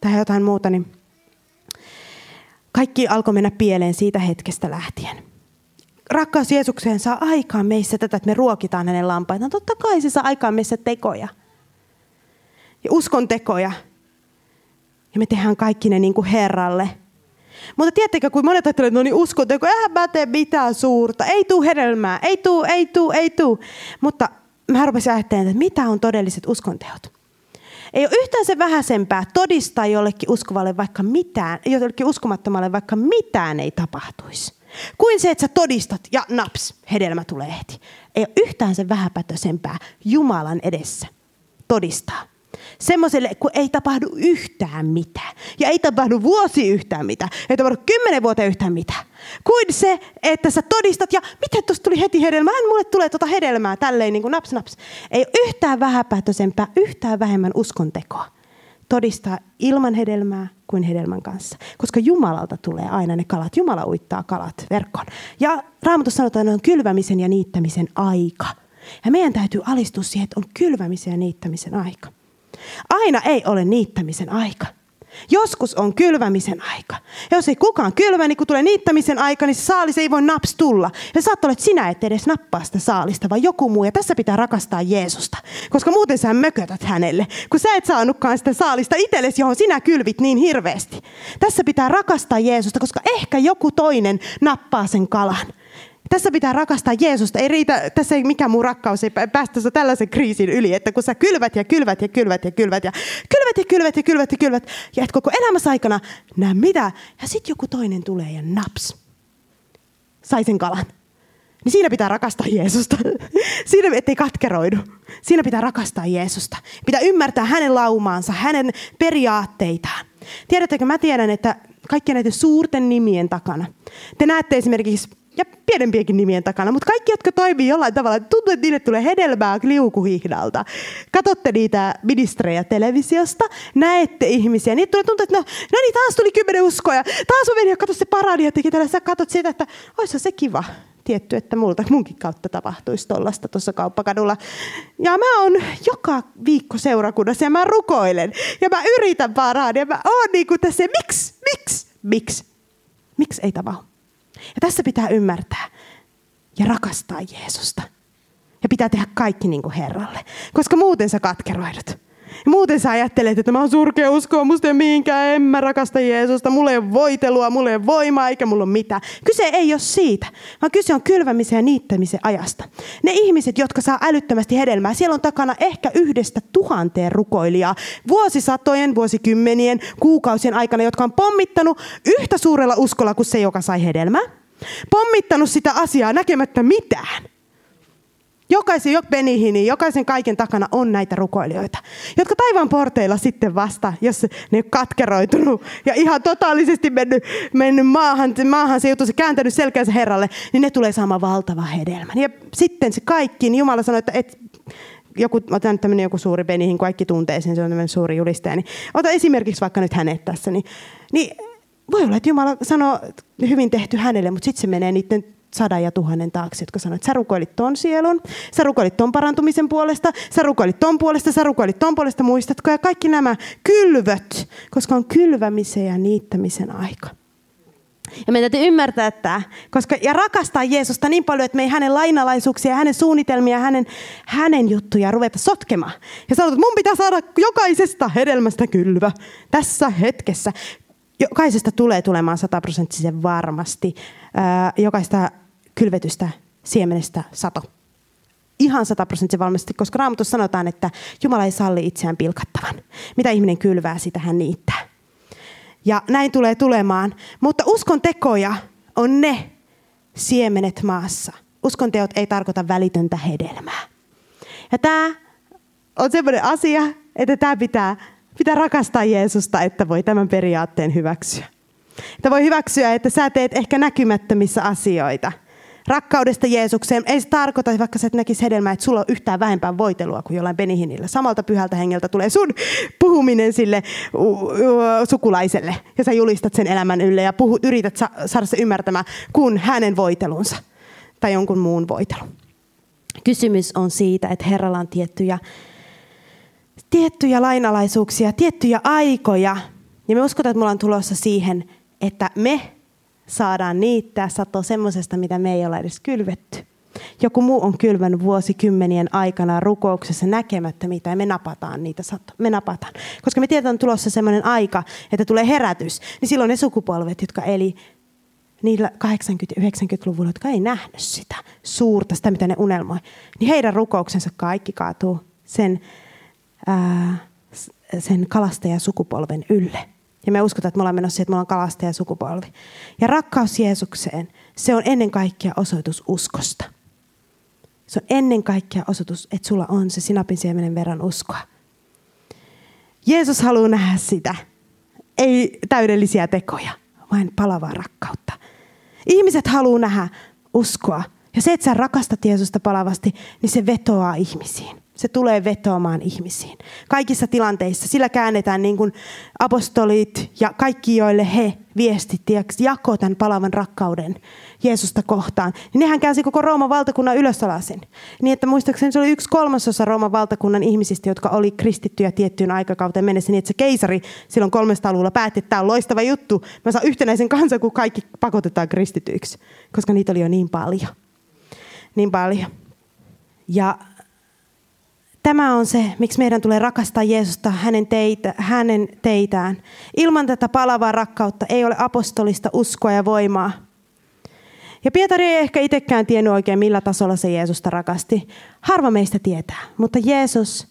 Tai jotain muuta, niin kaikki alkoi mennä pieleen siitä hetkestä lähtien. Rakkaus Jeesukseen saa aikaan meissä tätä, että me ruokitaan hänen lampaitaan. Totta kai se saa aikaan meissä tekoja. Ja uskon tekoja. Ja me tehdään kaikki ne niin kuin Herralle. Mutta tiedättekö, kun monet ajattelevat, että no niin uskon teko, eihän mä tee mitään suurta. Ei tuu hedelmää, ei tuu, ei tuu, ei tuu. Mutta mä rupesin ajattelemaan, että mitä on todelliset uskonteot. Ei ole yhtään se vähäisempää todistaa jollekin uskovalle vaikka mitään, jollekin uskomattomalle vaikka mitään ei tapahtuisi. Kuin se, että sä todistat ja naps, hedelmä tulee heti. Ei ole yhtään se vähäpätösempää Jumalan edessä todistaa. Semmoiselle, kun ei tapahdu yhtään mitään. Ja ei tapahdu vuosi yhtään mitään. Ei tapahdu kymmenen vuotta yhtään mitään. Kuin se, että sä todistat, ja miten tuosta tuli heti hedelmää? Hän mulle tulee tuota hedelmää tälleen niin kuin naps naps. Ei yhtään vähäpäätöisempää, yhtään vähemmän uskontekoa. Todistaa ilman hedelmää kuin hedelmän kanssa. Koska Jumalalta tulee aina ne kalat. Jumala uittaa kalat verkkoon. Ja Raamatussa sanotaan, että on kylvämisen ja niittämisen aika. Ja meidän täytyy alistua siihen, että on kylvämisen ja niittämisen aika. Aina ei ole niittämisen aika. Joskus on kylvämisen aika. Ja jos ei kukaan kylvä, niin kun tulee niittämisen aika, niin se saalis ei voi naps tulla. Ja saattaa olla, että sinä et edes nappaa sitä saalista, vaan joku muu. Ja tässä pitää rakastaa Jeesusta. Koska muuten sä mökötät hänelle. Kun sä et saanutkaan sitä saalista itsellesi, johon sinä kylvit niin hirveästi. Tässä pitää rakastaa Jeesusta, koska ehkä joku toinen nappaa sen kalan. Tässä pitää rakastaa Jeesusta. Ei riitä, tässä ei mikään muu rakkaus ei päästä tällaisen kriisin yli, että kun sä kylvät ja kylvät ja kylvät ja kylvät ja kylvät ja kylvät ja kylvät ja kylvät ja et koko elämässä aikana näe mitä. Ja sitten joku toinen tulee ja naps. Sai sen kalan. Niin siinä pitää rakastaa Jeesusta. Siinä ettei katkeroidu. Siinä pitää rakastaa Jeesusta. Pitää ymmärtää hänen laumaansa, hänen periaatteitaan. Tiedättekö, mä tiedän, että kaikkien näiden suurten nimien takana. Te näette esimerkiksi ja pienempiäkin nimien takana, mutta kaikki, jotka toimii jollain tavalla, tuntuu, että niille tulee hedelmää liukuhihnalta. Katotte niitä ministrejä televisiosta, näette ihmisiä, niitä tulee tuntuu, että no, no niin, taas tuli kymmenen uskoja, taas ja katso se parani ja teki tällä, sä katsot sitä, että olisi se kiva tietty, että multa munkin kautta tapahtuisi tollasta tuossa kauppakadulla. Ja mä oon joka viikko seurakunnassa ja mä rukoilen ja mä yritän parhaan ja mä oon niin kuin tässä, miksi, miksi, miksi? Miksi ei tavahdu? Ja tässä pitää ymmärtää ja rakastaa Jeesusta. Ja pitää tehdä kaikki niin kuin Herralle. Koska muuten sä katkeroidut. Ja muuten sä ajattelet, että mä oon surkea uskoa, musta ei mihinkään, en mä rakasta Jeesusta, mulla ei ole voitelua, mulla ei ole voimaa eikä mulla ole mitään. Kyse ei ole siitä, vaan kyse on kylvämisen ja niittämisen ajasta. Ne ihmiset, jotka saa älyttömästi hedelmää, siellä on takana ehkä yhdestä tuhanteen rukoilijaa vuosisatojen, vuosikymmenien, kuukausien aikana, jotka on pommittanut yhtä suurella uskolla kuin se, joka sai hedelmää. Pommittanut sitä asiaa näkemättä mitään. Jokaisen, jok Benihini, jokaisen kaiken takana on näitä rukoilijoita, jotka taivaan porteilla sitten vasta, jos ne on katkeroitunut ja ihan totaalisesti mennyt, mennyt maahan, maahan se juttu, se kääntänyt selkänsä Herralle, niin ne tulee saamaan valtava hedelmän. Ja sitten se kaikki, niin Jumala sanoi, että et, joku, otan tämmöinen joku suuri Benihin, kaikki tuntee sen, se on tämmöinen suuri julistaja, niin ota esimerkiksi vaikka nyt hänet tässä, niin, niin voi olla, että Jumala sanoo hyvin tehty hänelle, mutta sitten se menee niiden sadan ja tuhannen taakse, jotka sanoivat, että sä rukoilit ton sielun, sä rukoilit ton parantumisen puolesta, sä rukoilit ton puolesta, sä rukoilit ton puolesta, muistatko? Ja kaikki nämä kylvöt, koska on kylvämisen ja niittämisen aika. Ja meidän täytyy ymmärtää tämä, koska, ja rakastaa Jeesusta niin paljon, että me ei hänen lainalaisuuksia, hänen suunnitelmia, hänen, hänen juttuja ruveta sotkemaan. Ja sanot, että mun pitää saada jokaisesta hedelmästä kylvä tässä hetkessä. Jokaisesta tulee tulemaan sataprosenttisen varmasti. jokaista kylvetystä siemenestä sato. Ihan sataprosenttisen varmasti, koska Raamatussa sanotaan, että Jumala ei salli itseään pilkattavan. Mitä ihminen kylvää, sitä hän niittää. Ja näin tulee tulemaan. Mutta uskon tekoja on ne siemenet maassa. Uskon teot ei tarkoita välitöntä hedelmää. Ja tämä on sellainen asia, että tämä pitää Pitää rakastaa Jeesusta, että voi tämän periaatteen hyväksyä. Että voi hyväksyä, että sä teet ehkä näkymättömissä asioita. Rakkaudesta Jeesukseen ei se tarkoita, vaikka sä et näkisi hedelmää, että sulla on yhtään vähempää voitelua kuin jollain Benihinillä. Samalta pyhältä hengeltä tulee sun puhuminen sille sukulaiselle. Ja sä julistat sen elämän ylle ja puhut, yrität saada se ymmärtämään kuin hänen voitelunsa tai jonkun muun voitelu. Kysymys on siitä, että Herralla on tiettyjä tiettyjä lainalaisuuksia, tiettyjä aikoja. Ja me uskotaan, että me ollaan tulossa siihen, että me saadaan niittää satoa semmoisesta, mitä me ei ole edes kylvetty. Joku muu on kylvänyt vuosikymmenien aikana rukouksessa näkemättä mitä, me napataan niitä sato. Me napataan. Koska me tiedetään, että tulossa semmoinen aika, että tulee herätys, niin silloin ne sukupolvet, jotka eli niillä 80- 90-luvulla, jotka ei nähnyt sitä suurta, sitä mitä ne unelmoi, niin heidän rukouksensa kaikki kaatuu sen ää, sen kalastajasukupolven ylle. Ja me uskotaan, että me ollaan menossa että me ollaan kalastajasukupolvi. Ja rakkaus Jeesukseen, se on ennen kaikkea osoitus uskosta. Se on ennen kaikkea osoitus, että sulla on se sinapin siemenen verran uskoa. Jeesus haluaa nähdä sitä. Ei täydellisiä tekoja, vaan palavaa rakkautta. Ihmiset haluaa nähdä uskoa. Ja se, että sä rakastat Jeesusta palavasti, niin se vetoaa ihmisiin. Se tulee vetoamaan ihmisiin. Kaikissa tilanteissa. Sillä käännetään niin kuin apostolit ja kaikki, joille he viestitti ja jakoi tämän palavan rakkauden Jeesusta kohtaan. Niin nehän käänsi koko Rooman valtakunnan ylösalasin. Niin että muistaakseni se oli yksi kolmasosa Rooman valtakunnan ihmisistä, jotka oli kristittyjä tiettyyn aikakauteen mennessä. Niin että se keisari silloin 300-luvulla päätti, että tämä on loistava juttu. Mä saan yhtenäisen kansan, kun kaikki pakotetaan kristityiksi. Koska niitä oli jo niin paljon. Niin paljon. Ja Tämä on se, miksi meidän tulee rakastaa Jeesusta hänen, teitä, hänen teitään. Ilman tätä palavaa rakkautta ei ole apostolista uskoa ja voimaa. Ja Pietari ei ehkä itsekään tiennyt oikein, millä tasolla se Jeesusta rakasti. Harva meistä tietää, mutta Jeesus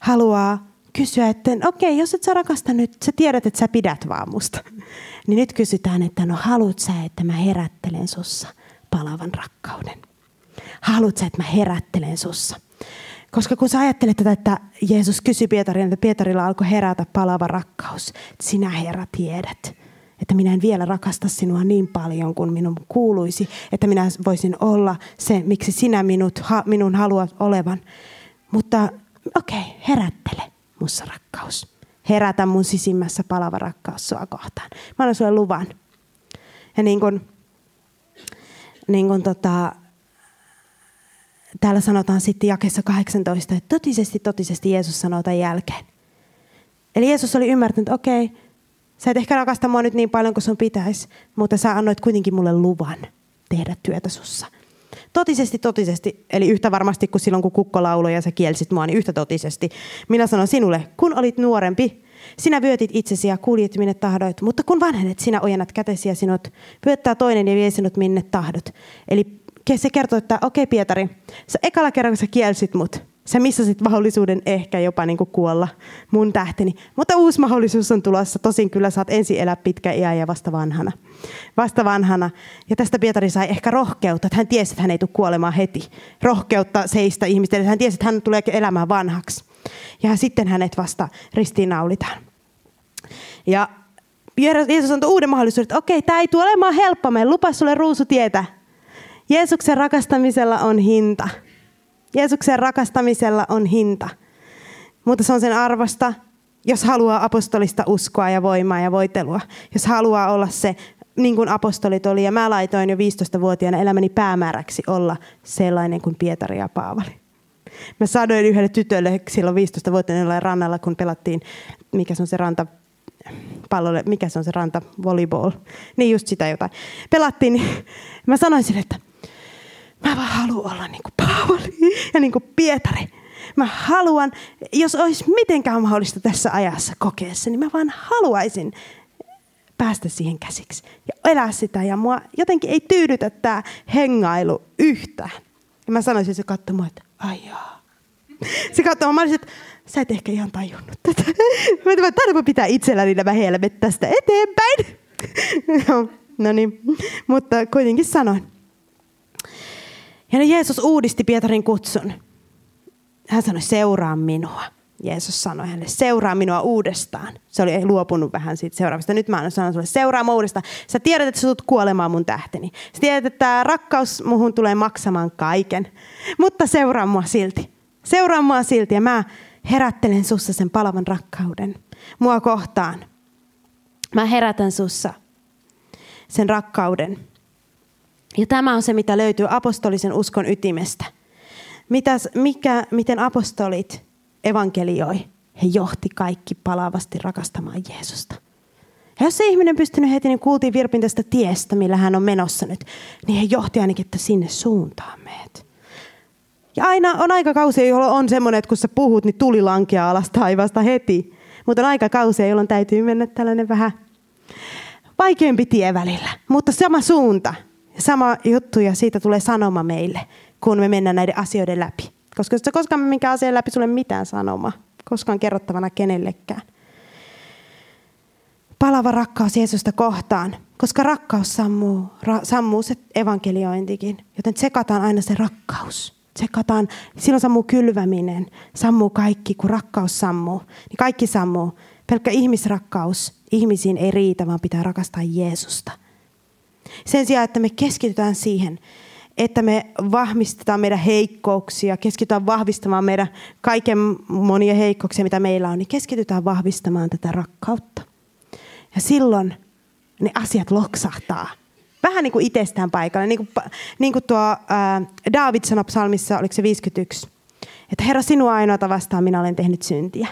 haluaa kysyä, että okei, okay, jos et sä rakasta nyt, sä tiedät, että sä pidät vaan musta. Niin nyt kysytään, että no haluat sä, että mä herättelen sussa palavan rakkauden? Haluat sä, että mä herättelen sussa? Koska kun sä ajattelet tätä, että Jeesus kysyi Pietarin, että Pietarilla alkoi herätä palava rakkaus. Että sinä Herra tiedät, että minä en vielä rakasta sinua niin paljon kuin minun kuuluisi. Että minä voisin olla se, miksi sinä minut, ha, minun haluat olevan. Mutta okei, okay, herättele mussa rakkaus. Herätä mun sisimmässä palava rakkaus sua kohtaan. Mä annan sulle luvan. Ja niin kuin, niin kuin tota, täällä sanotaan sitten jakessa 18, että totisesti, totisesti Jeesus sanoo tämän jälkeen. Eli Jeesus oli ymmärtänyt, että okei, Sä et ehkä rakasta mua nyt niin paljon kuin sun pitäisi, mutta sä annoit kuitenkin mulle luvan tehdä työtä sussa. Totisesti, totisesti, eli yhtä varmasti kuin silloin kun kukko lauloi ja sä kielsit mua, niin yhtä totisesti. Minä sanon sinulle, kun olit nuorempi, sinä vyötit itsesi ja kuljet minne tahdoit, mutta kun vanhenet, sinä ojennat kätesi ja sinut pyöttää toinen ja vie sinut minne tahdot. Eli se kertoo, että okei okay, Pietari, sä ekalla kerran kun sä kielsit mut, sä missasit mahdollisuuden ehkä jopa niin kuin kuolla mun tähteni. Mutta uusi mahdollisuus on tulossa. Tosin kyllä saat ensin elää pitkä iä ja vasta vanhana. Vasta vanhana. Ja tästä Pietari sai ehkä rohkeutta, että hän tiesi, että hän ei tule kuolemaan heti. Rohkeutta seistä ihmisten. Hän tiesi, että hän tulee elämään vanhaksi. Ja sitten hänet vasta ristiinnaulitaan. Ja Jeesus antoi uuden mahdollisuuden, että okei, tämä ei tule olemaan helppo. Me lupas sulle ruusutietä. Jeesuksen rakastamisella on hinta. Jeesuksen rakastamisella on hinta. Mutta se on sen arvosta, jos haluaa apostolista uskoa ja voimaa ja voitelua. Jos haluaa olla se, niin kuin apostolit oli. Ja mä laitoin jo 15-vuotiaana elämäni päämääräksi olla sellainen kuin Pietari ja Paavali. Mä sadoin yhdelle tytölle silloin 15-vuotiaana rannalla, kun pelattiin, mikä se on se ranta, pallolle, mikä se on se ranta, volleyball. Niin just sitä jotain. Pelattiin, niin mä sanoin sille, että Mä vaan haluan olla niin kuin Paavali ja niin kuin Pietari. Mä haluan, jos olisi mitenkään mahdollista tässä ajassa kokeessa, niin mä vaan haluaisin päästä siihen käsiksi ja elää sitä. Ja mua jotenkin ei tyydytä tämä hengailu yhtään. Ja mä sanoisin se katsoi mua, että ai jaa. Se katsoi, mä olisin, että sä et ehkä ihan tajunnut tätä. Mä tarvitsen pitää itselläni nämä helmet tästä eteenpäin. no niin, mutta kuitenkin sanoin. Ja niin Jeesus uudisti Pietarin kutsun. Hän sanoi, seuraa minua. Jeesus sanoi hänelle, seuraa minua uudestaan. Se oli luopunut vähän siitä seuraavasta. Nyt mä sanon sulle, seuraa minua uudestaan. Sä tiedät, että sä tulet kuolemaan mun tähteni. Sä tiedät, että tämä rakkaus muhun tulee maksamaan kaiken. Mutta seuraa mua silti. Seuraa mua silti ja mä herättelen sussa sen palavan rakkauden. Mua kohtaan. Mä herätän sussa sen rakkauden ja tämä on se, mitä löytyy apostolisen uskon ytimestä. Mitäs, mikä, miten apostolit evankelioi? He johti kaikki palavasti rakastamaan Jeesusta. Ja jos se ihminen pystynyt heti, niin kuultiin Virpin tästä tiestä, millä hän on menossa nyt, niin he johti ainakin, että sinne suuntaan meet. Ja aina on aika kausia, jolloin on semmoinen, että kun sä puhut, niin tuli lankeaa alas taivaasta heti. Mutta on aika kausia, jolloin täytyy mennä tällainen vähän vaikeampi tie välillä. Mutta sama suunta, sama juttu ja siitä tulee sanoma meille, kun me mennään näiden asioiden läpi. Koska jos koskaan minkä asian läpi sulle mitään sanoma, koskaan kerrottavana kenellekään. Palava rakkaus Jeesusta kohtaan, koska rakkaus sammuu, ra, sammuu se evankeliointikin. Joten tsekataan aina se rakkaus. Tsekataan, silloin sammuu kylväminen, sammuu kaikki, kun rakkaus sammuu. Niin kaikki sammuu. Pelkkä ihmisrakkaus ihmisiin ei riitä, vaan pitää rakastaa Jeesusta. Sen sijaan, että me keskitytään siihen, että me vahvistetaan meidän heikkouksia, keskitytään vahvistamaan meidän kaiken monia heikkouksia, mitä meillä on, niin keskitytään vahvistamaan tätä rakkautta. Ja silloin ne asiat loksahtaa. Vähän niin kuin itsestään paikalle. Niin kuin, niin kuin tuo David sanoi psalmissa, oliko se 51, että Herra sinua ainoata vastaan minä olen tehnyt syntiä.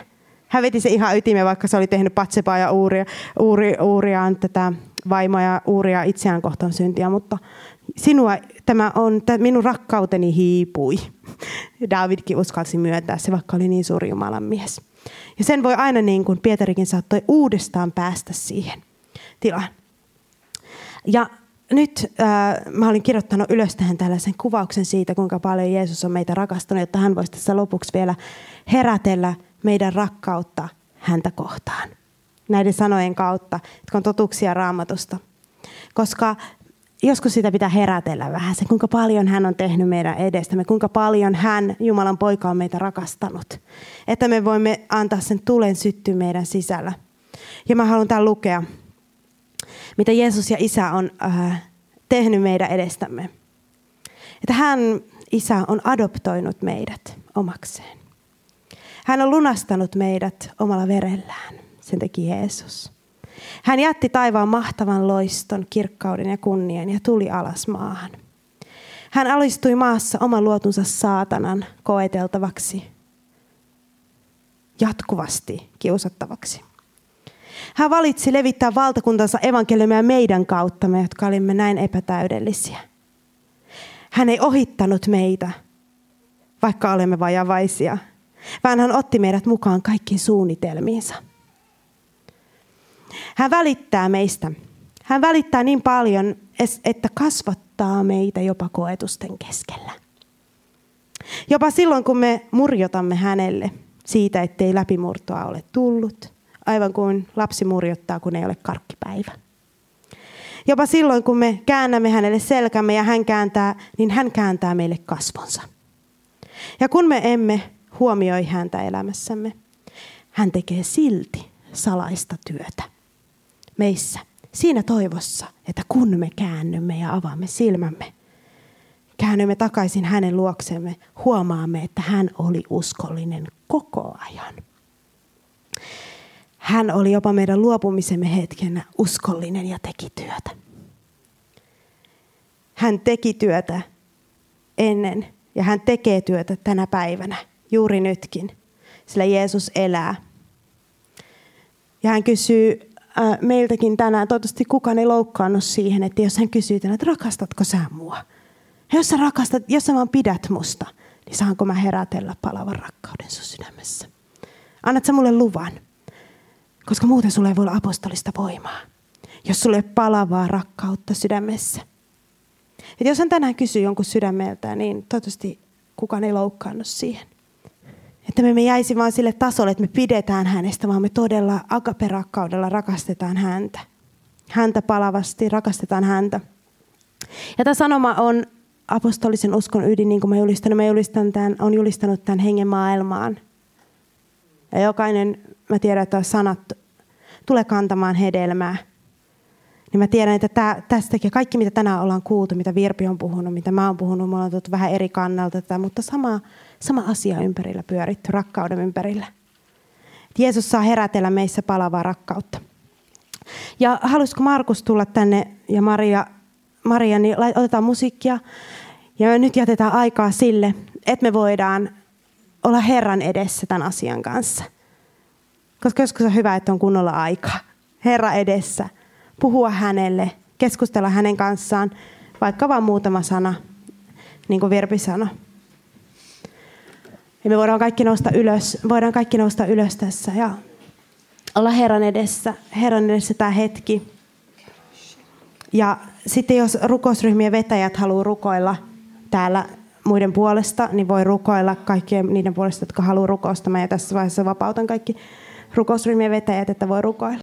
Hän veti se ihan ytimeen, vaikka se oli tehnyt Patsepaa ja Uuria, Uuri, Uuriaan tätä vaimoa ja Uuria itseään kohtaan syntiä, mutta sinua, tämä on, minun rakkauteni hiipui. Davidkin uskalsi myöntää se, vaikka oli niin suuri Jumalan mies. Ja sen voi aina niin kuin Pietarikin saattoi uudestaan päästä siihen tilaan. Ja nyt äh, mä olin kirjoittanut ylös tähän tällaisen kuvauksen siitä, kuinka paljon Jeesus on meitä rakastanut, jotta hän voisi tässä lopuksi vielä herätellä meidän rakkautta häntä kohtaan näiden sanojen kautta, jotka on totuuksia raamatusta. Koska joskus sitä pitää herätellä vähän, se kuinka paljon hän on tehnyt meidän edestämme, kuinka paljon hän, Jumalan poika, on meitä rakastanut. Että me voimme antaa sen tulen syttyä meidän sisällä. Ja mä haluan tämän lukea, mitä Jeesus ja Isä on äh, tehnyt meidän edestämme. Että hän, Isä, on adoptoinut meidät omakseen. Hän on lunastanut meidät omalla verellään. Sen teki Jeesus. Hän jätti taivaan mahtavan loiston, kirkkauden ja kunnian ja tuli alas maahan. Hän alistui maassa oman luotunsa saatanan koeteltavaksi, jatkuvasti kiusattavaksi. Hän valitsi levittää valtakuntansa evankeliumia meidän kauttamme, jotka olimme näin epätäydellisiä. Hän ei ohittanut meitä, vaikka olemme vajavaisia, vaan hän otti meidät mukaan kaikkiin suunnitelmiinsa. Hän välittää meistä. Hän välittää niin paljon, että kasvattaa meitä jopa koetusten keskellä. Jopa silloin, kun me murjotamme hänelle siitä, ettei läpimurtoa ole tullut, aivan kuin lapsi murjottaa, kun ei ole karkkipäivä. Jopa silloin, kun me käännämme hänelle selkämme ja hän kääntää, niin hän kääntää meille kasvonsa. Ja kun me emme huomioi häntä elämässämme, hän tekee silti salaista työtä meissä. Siinä toivossa, että kun me käännymme ja avaamme silmämme, käännymme takaisin hänen luoksemme, huomaamme, että hän oli uskollinen koko ajan. Hän oli jopa meidän luopumisemme hetkenä uskollinen ja teki työtä. Hän teki työtä ennen ja hän tekee työtä tänä päivänä, juuri nytkin, sillä Jeesus elää. Ja hän kysyy äh, meiltäkin tänään, toivottavasti kukaan ei loukkaannut siihen, että jos hän kysyy tänään, että rakastatko sä mua? Ja jos sä rakastat, jos sä vaan pidät musta, niin saanko mä herätellä palavan rakkauden sun sydämessä? Annat sä mulle luvan? Koska muuten sulle ei voi olla apostolista voimaa, jos sulle ei palavaa rakkautta sydämessä. Et jos hän tänään kysyy jonkun sydämeltään, niin toivottavasti kukaan ei loukkaannut siihen. Että me emme jäisi vaan sille tasolle, että me pidetään hänestä, vaan me todella agaperakkaudella rakastetaan häntä. Häntä palavasti, rakastetaan häntä. Ja tämä sanoma on apostolisen uskon ydin, niin kuin mä julistan. Mä julistan tämän, on julistanut tämän hengen maailmaan. Ja jokainen, mä tiedän, että sanat tulee kantamaan hedelmää. Niin mä tiedän, että tää, tästäkin kaikki, mitä tänään ollaan kuultu, mitä Virpi on puhunut, mitä mä oon puhunut, me ollaan tullut vähän eri kannalta tätä, mutta sama, sama asia ympärillä pyöritty, rakkauden ympärillä. Et Jeesus saa herätellä meissä palavaa rakkautta. Ja haluaisiko Markus tulla tänne ja Maria, Maria niin otetaan musiikkia ja nyt jätetään aikaa sille, että me voidaan olla Herran edessä tämän asian kanssa. Koska joskus on hyvä, että on kunnolla aikaa. Herra edessä. Puhua hänelle, keskustella hänen kanssaan, vaikka vain muutama sana, niin kuin Virpi sanoi. Ja me voidaan kaikki nousta ylös, voidaan kaikki nousta ylös tässä ja olla Herran edessä, Herran edessä tämä hetki. Ja sitten jos rukousryhmien vetäjät haluaa rukoilla täällä muiden puolesta, niin voi rukoilla kaikkien niiden puolesta, jotka haluaa rukousta. Mä ja tässä vaiheessa vapautan kaikki rukousryhmien vetäjät, että voi rukoilla.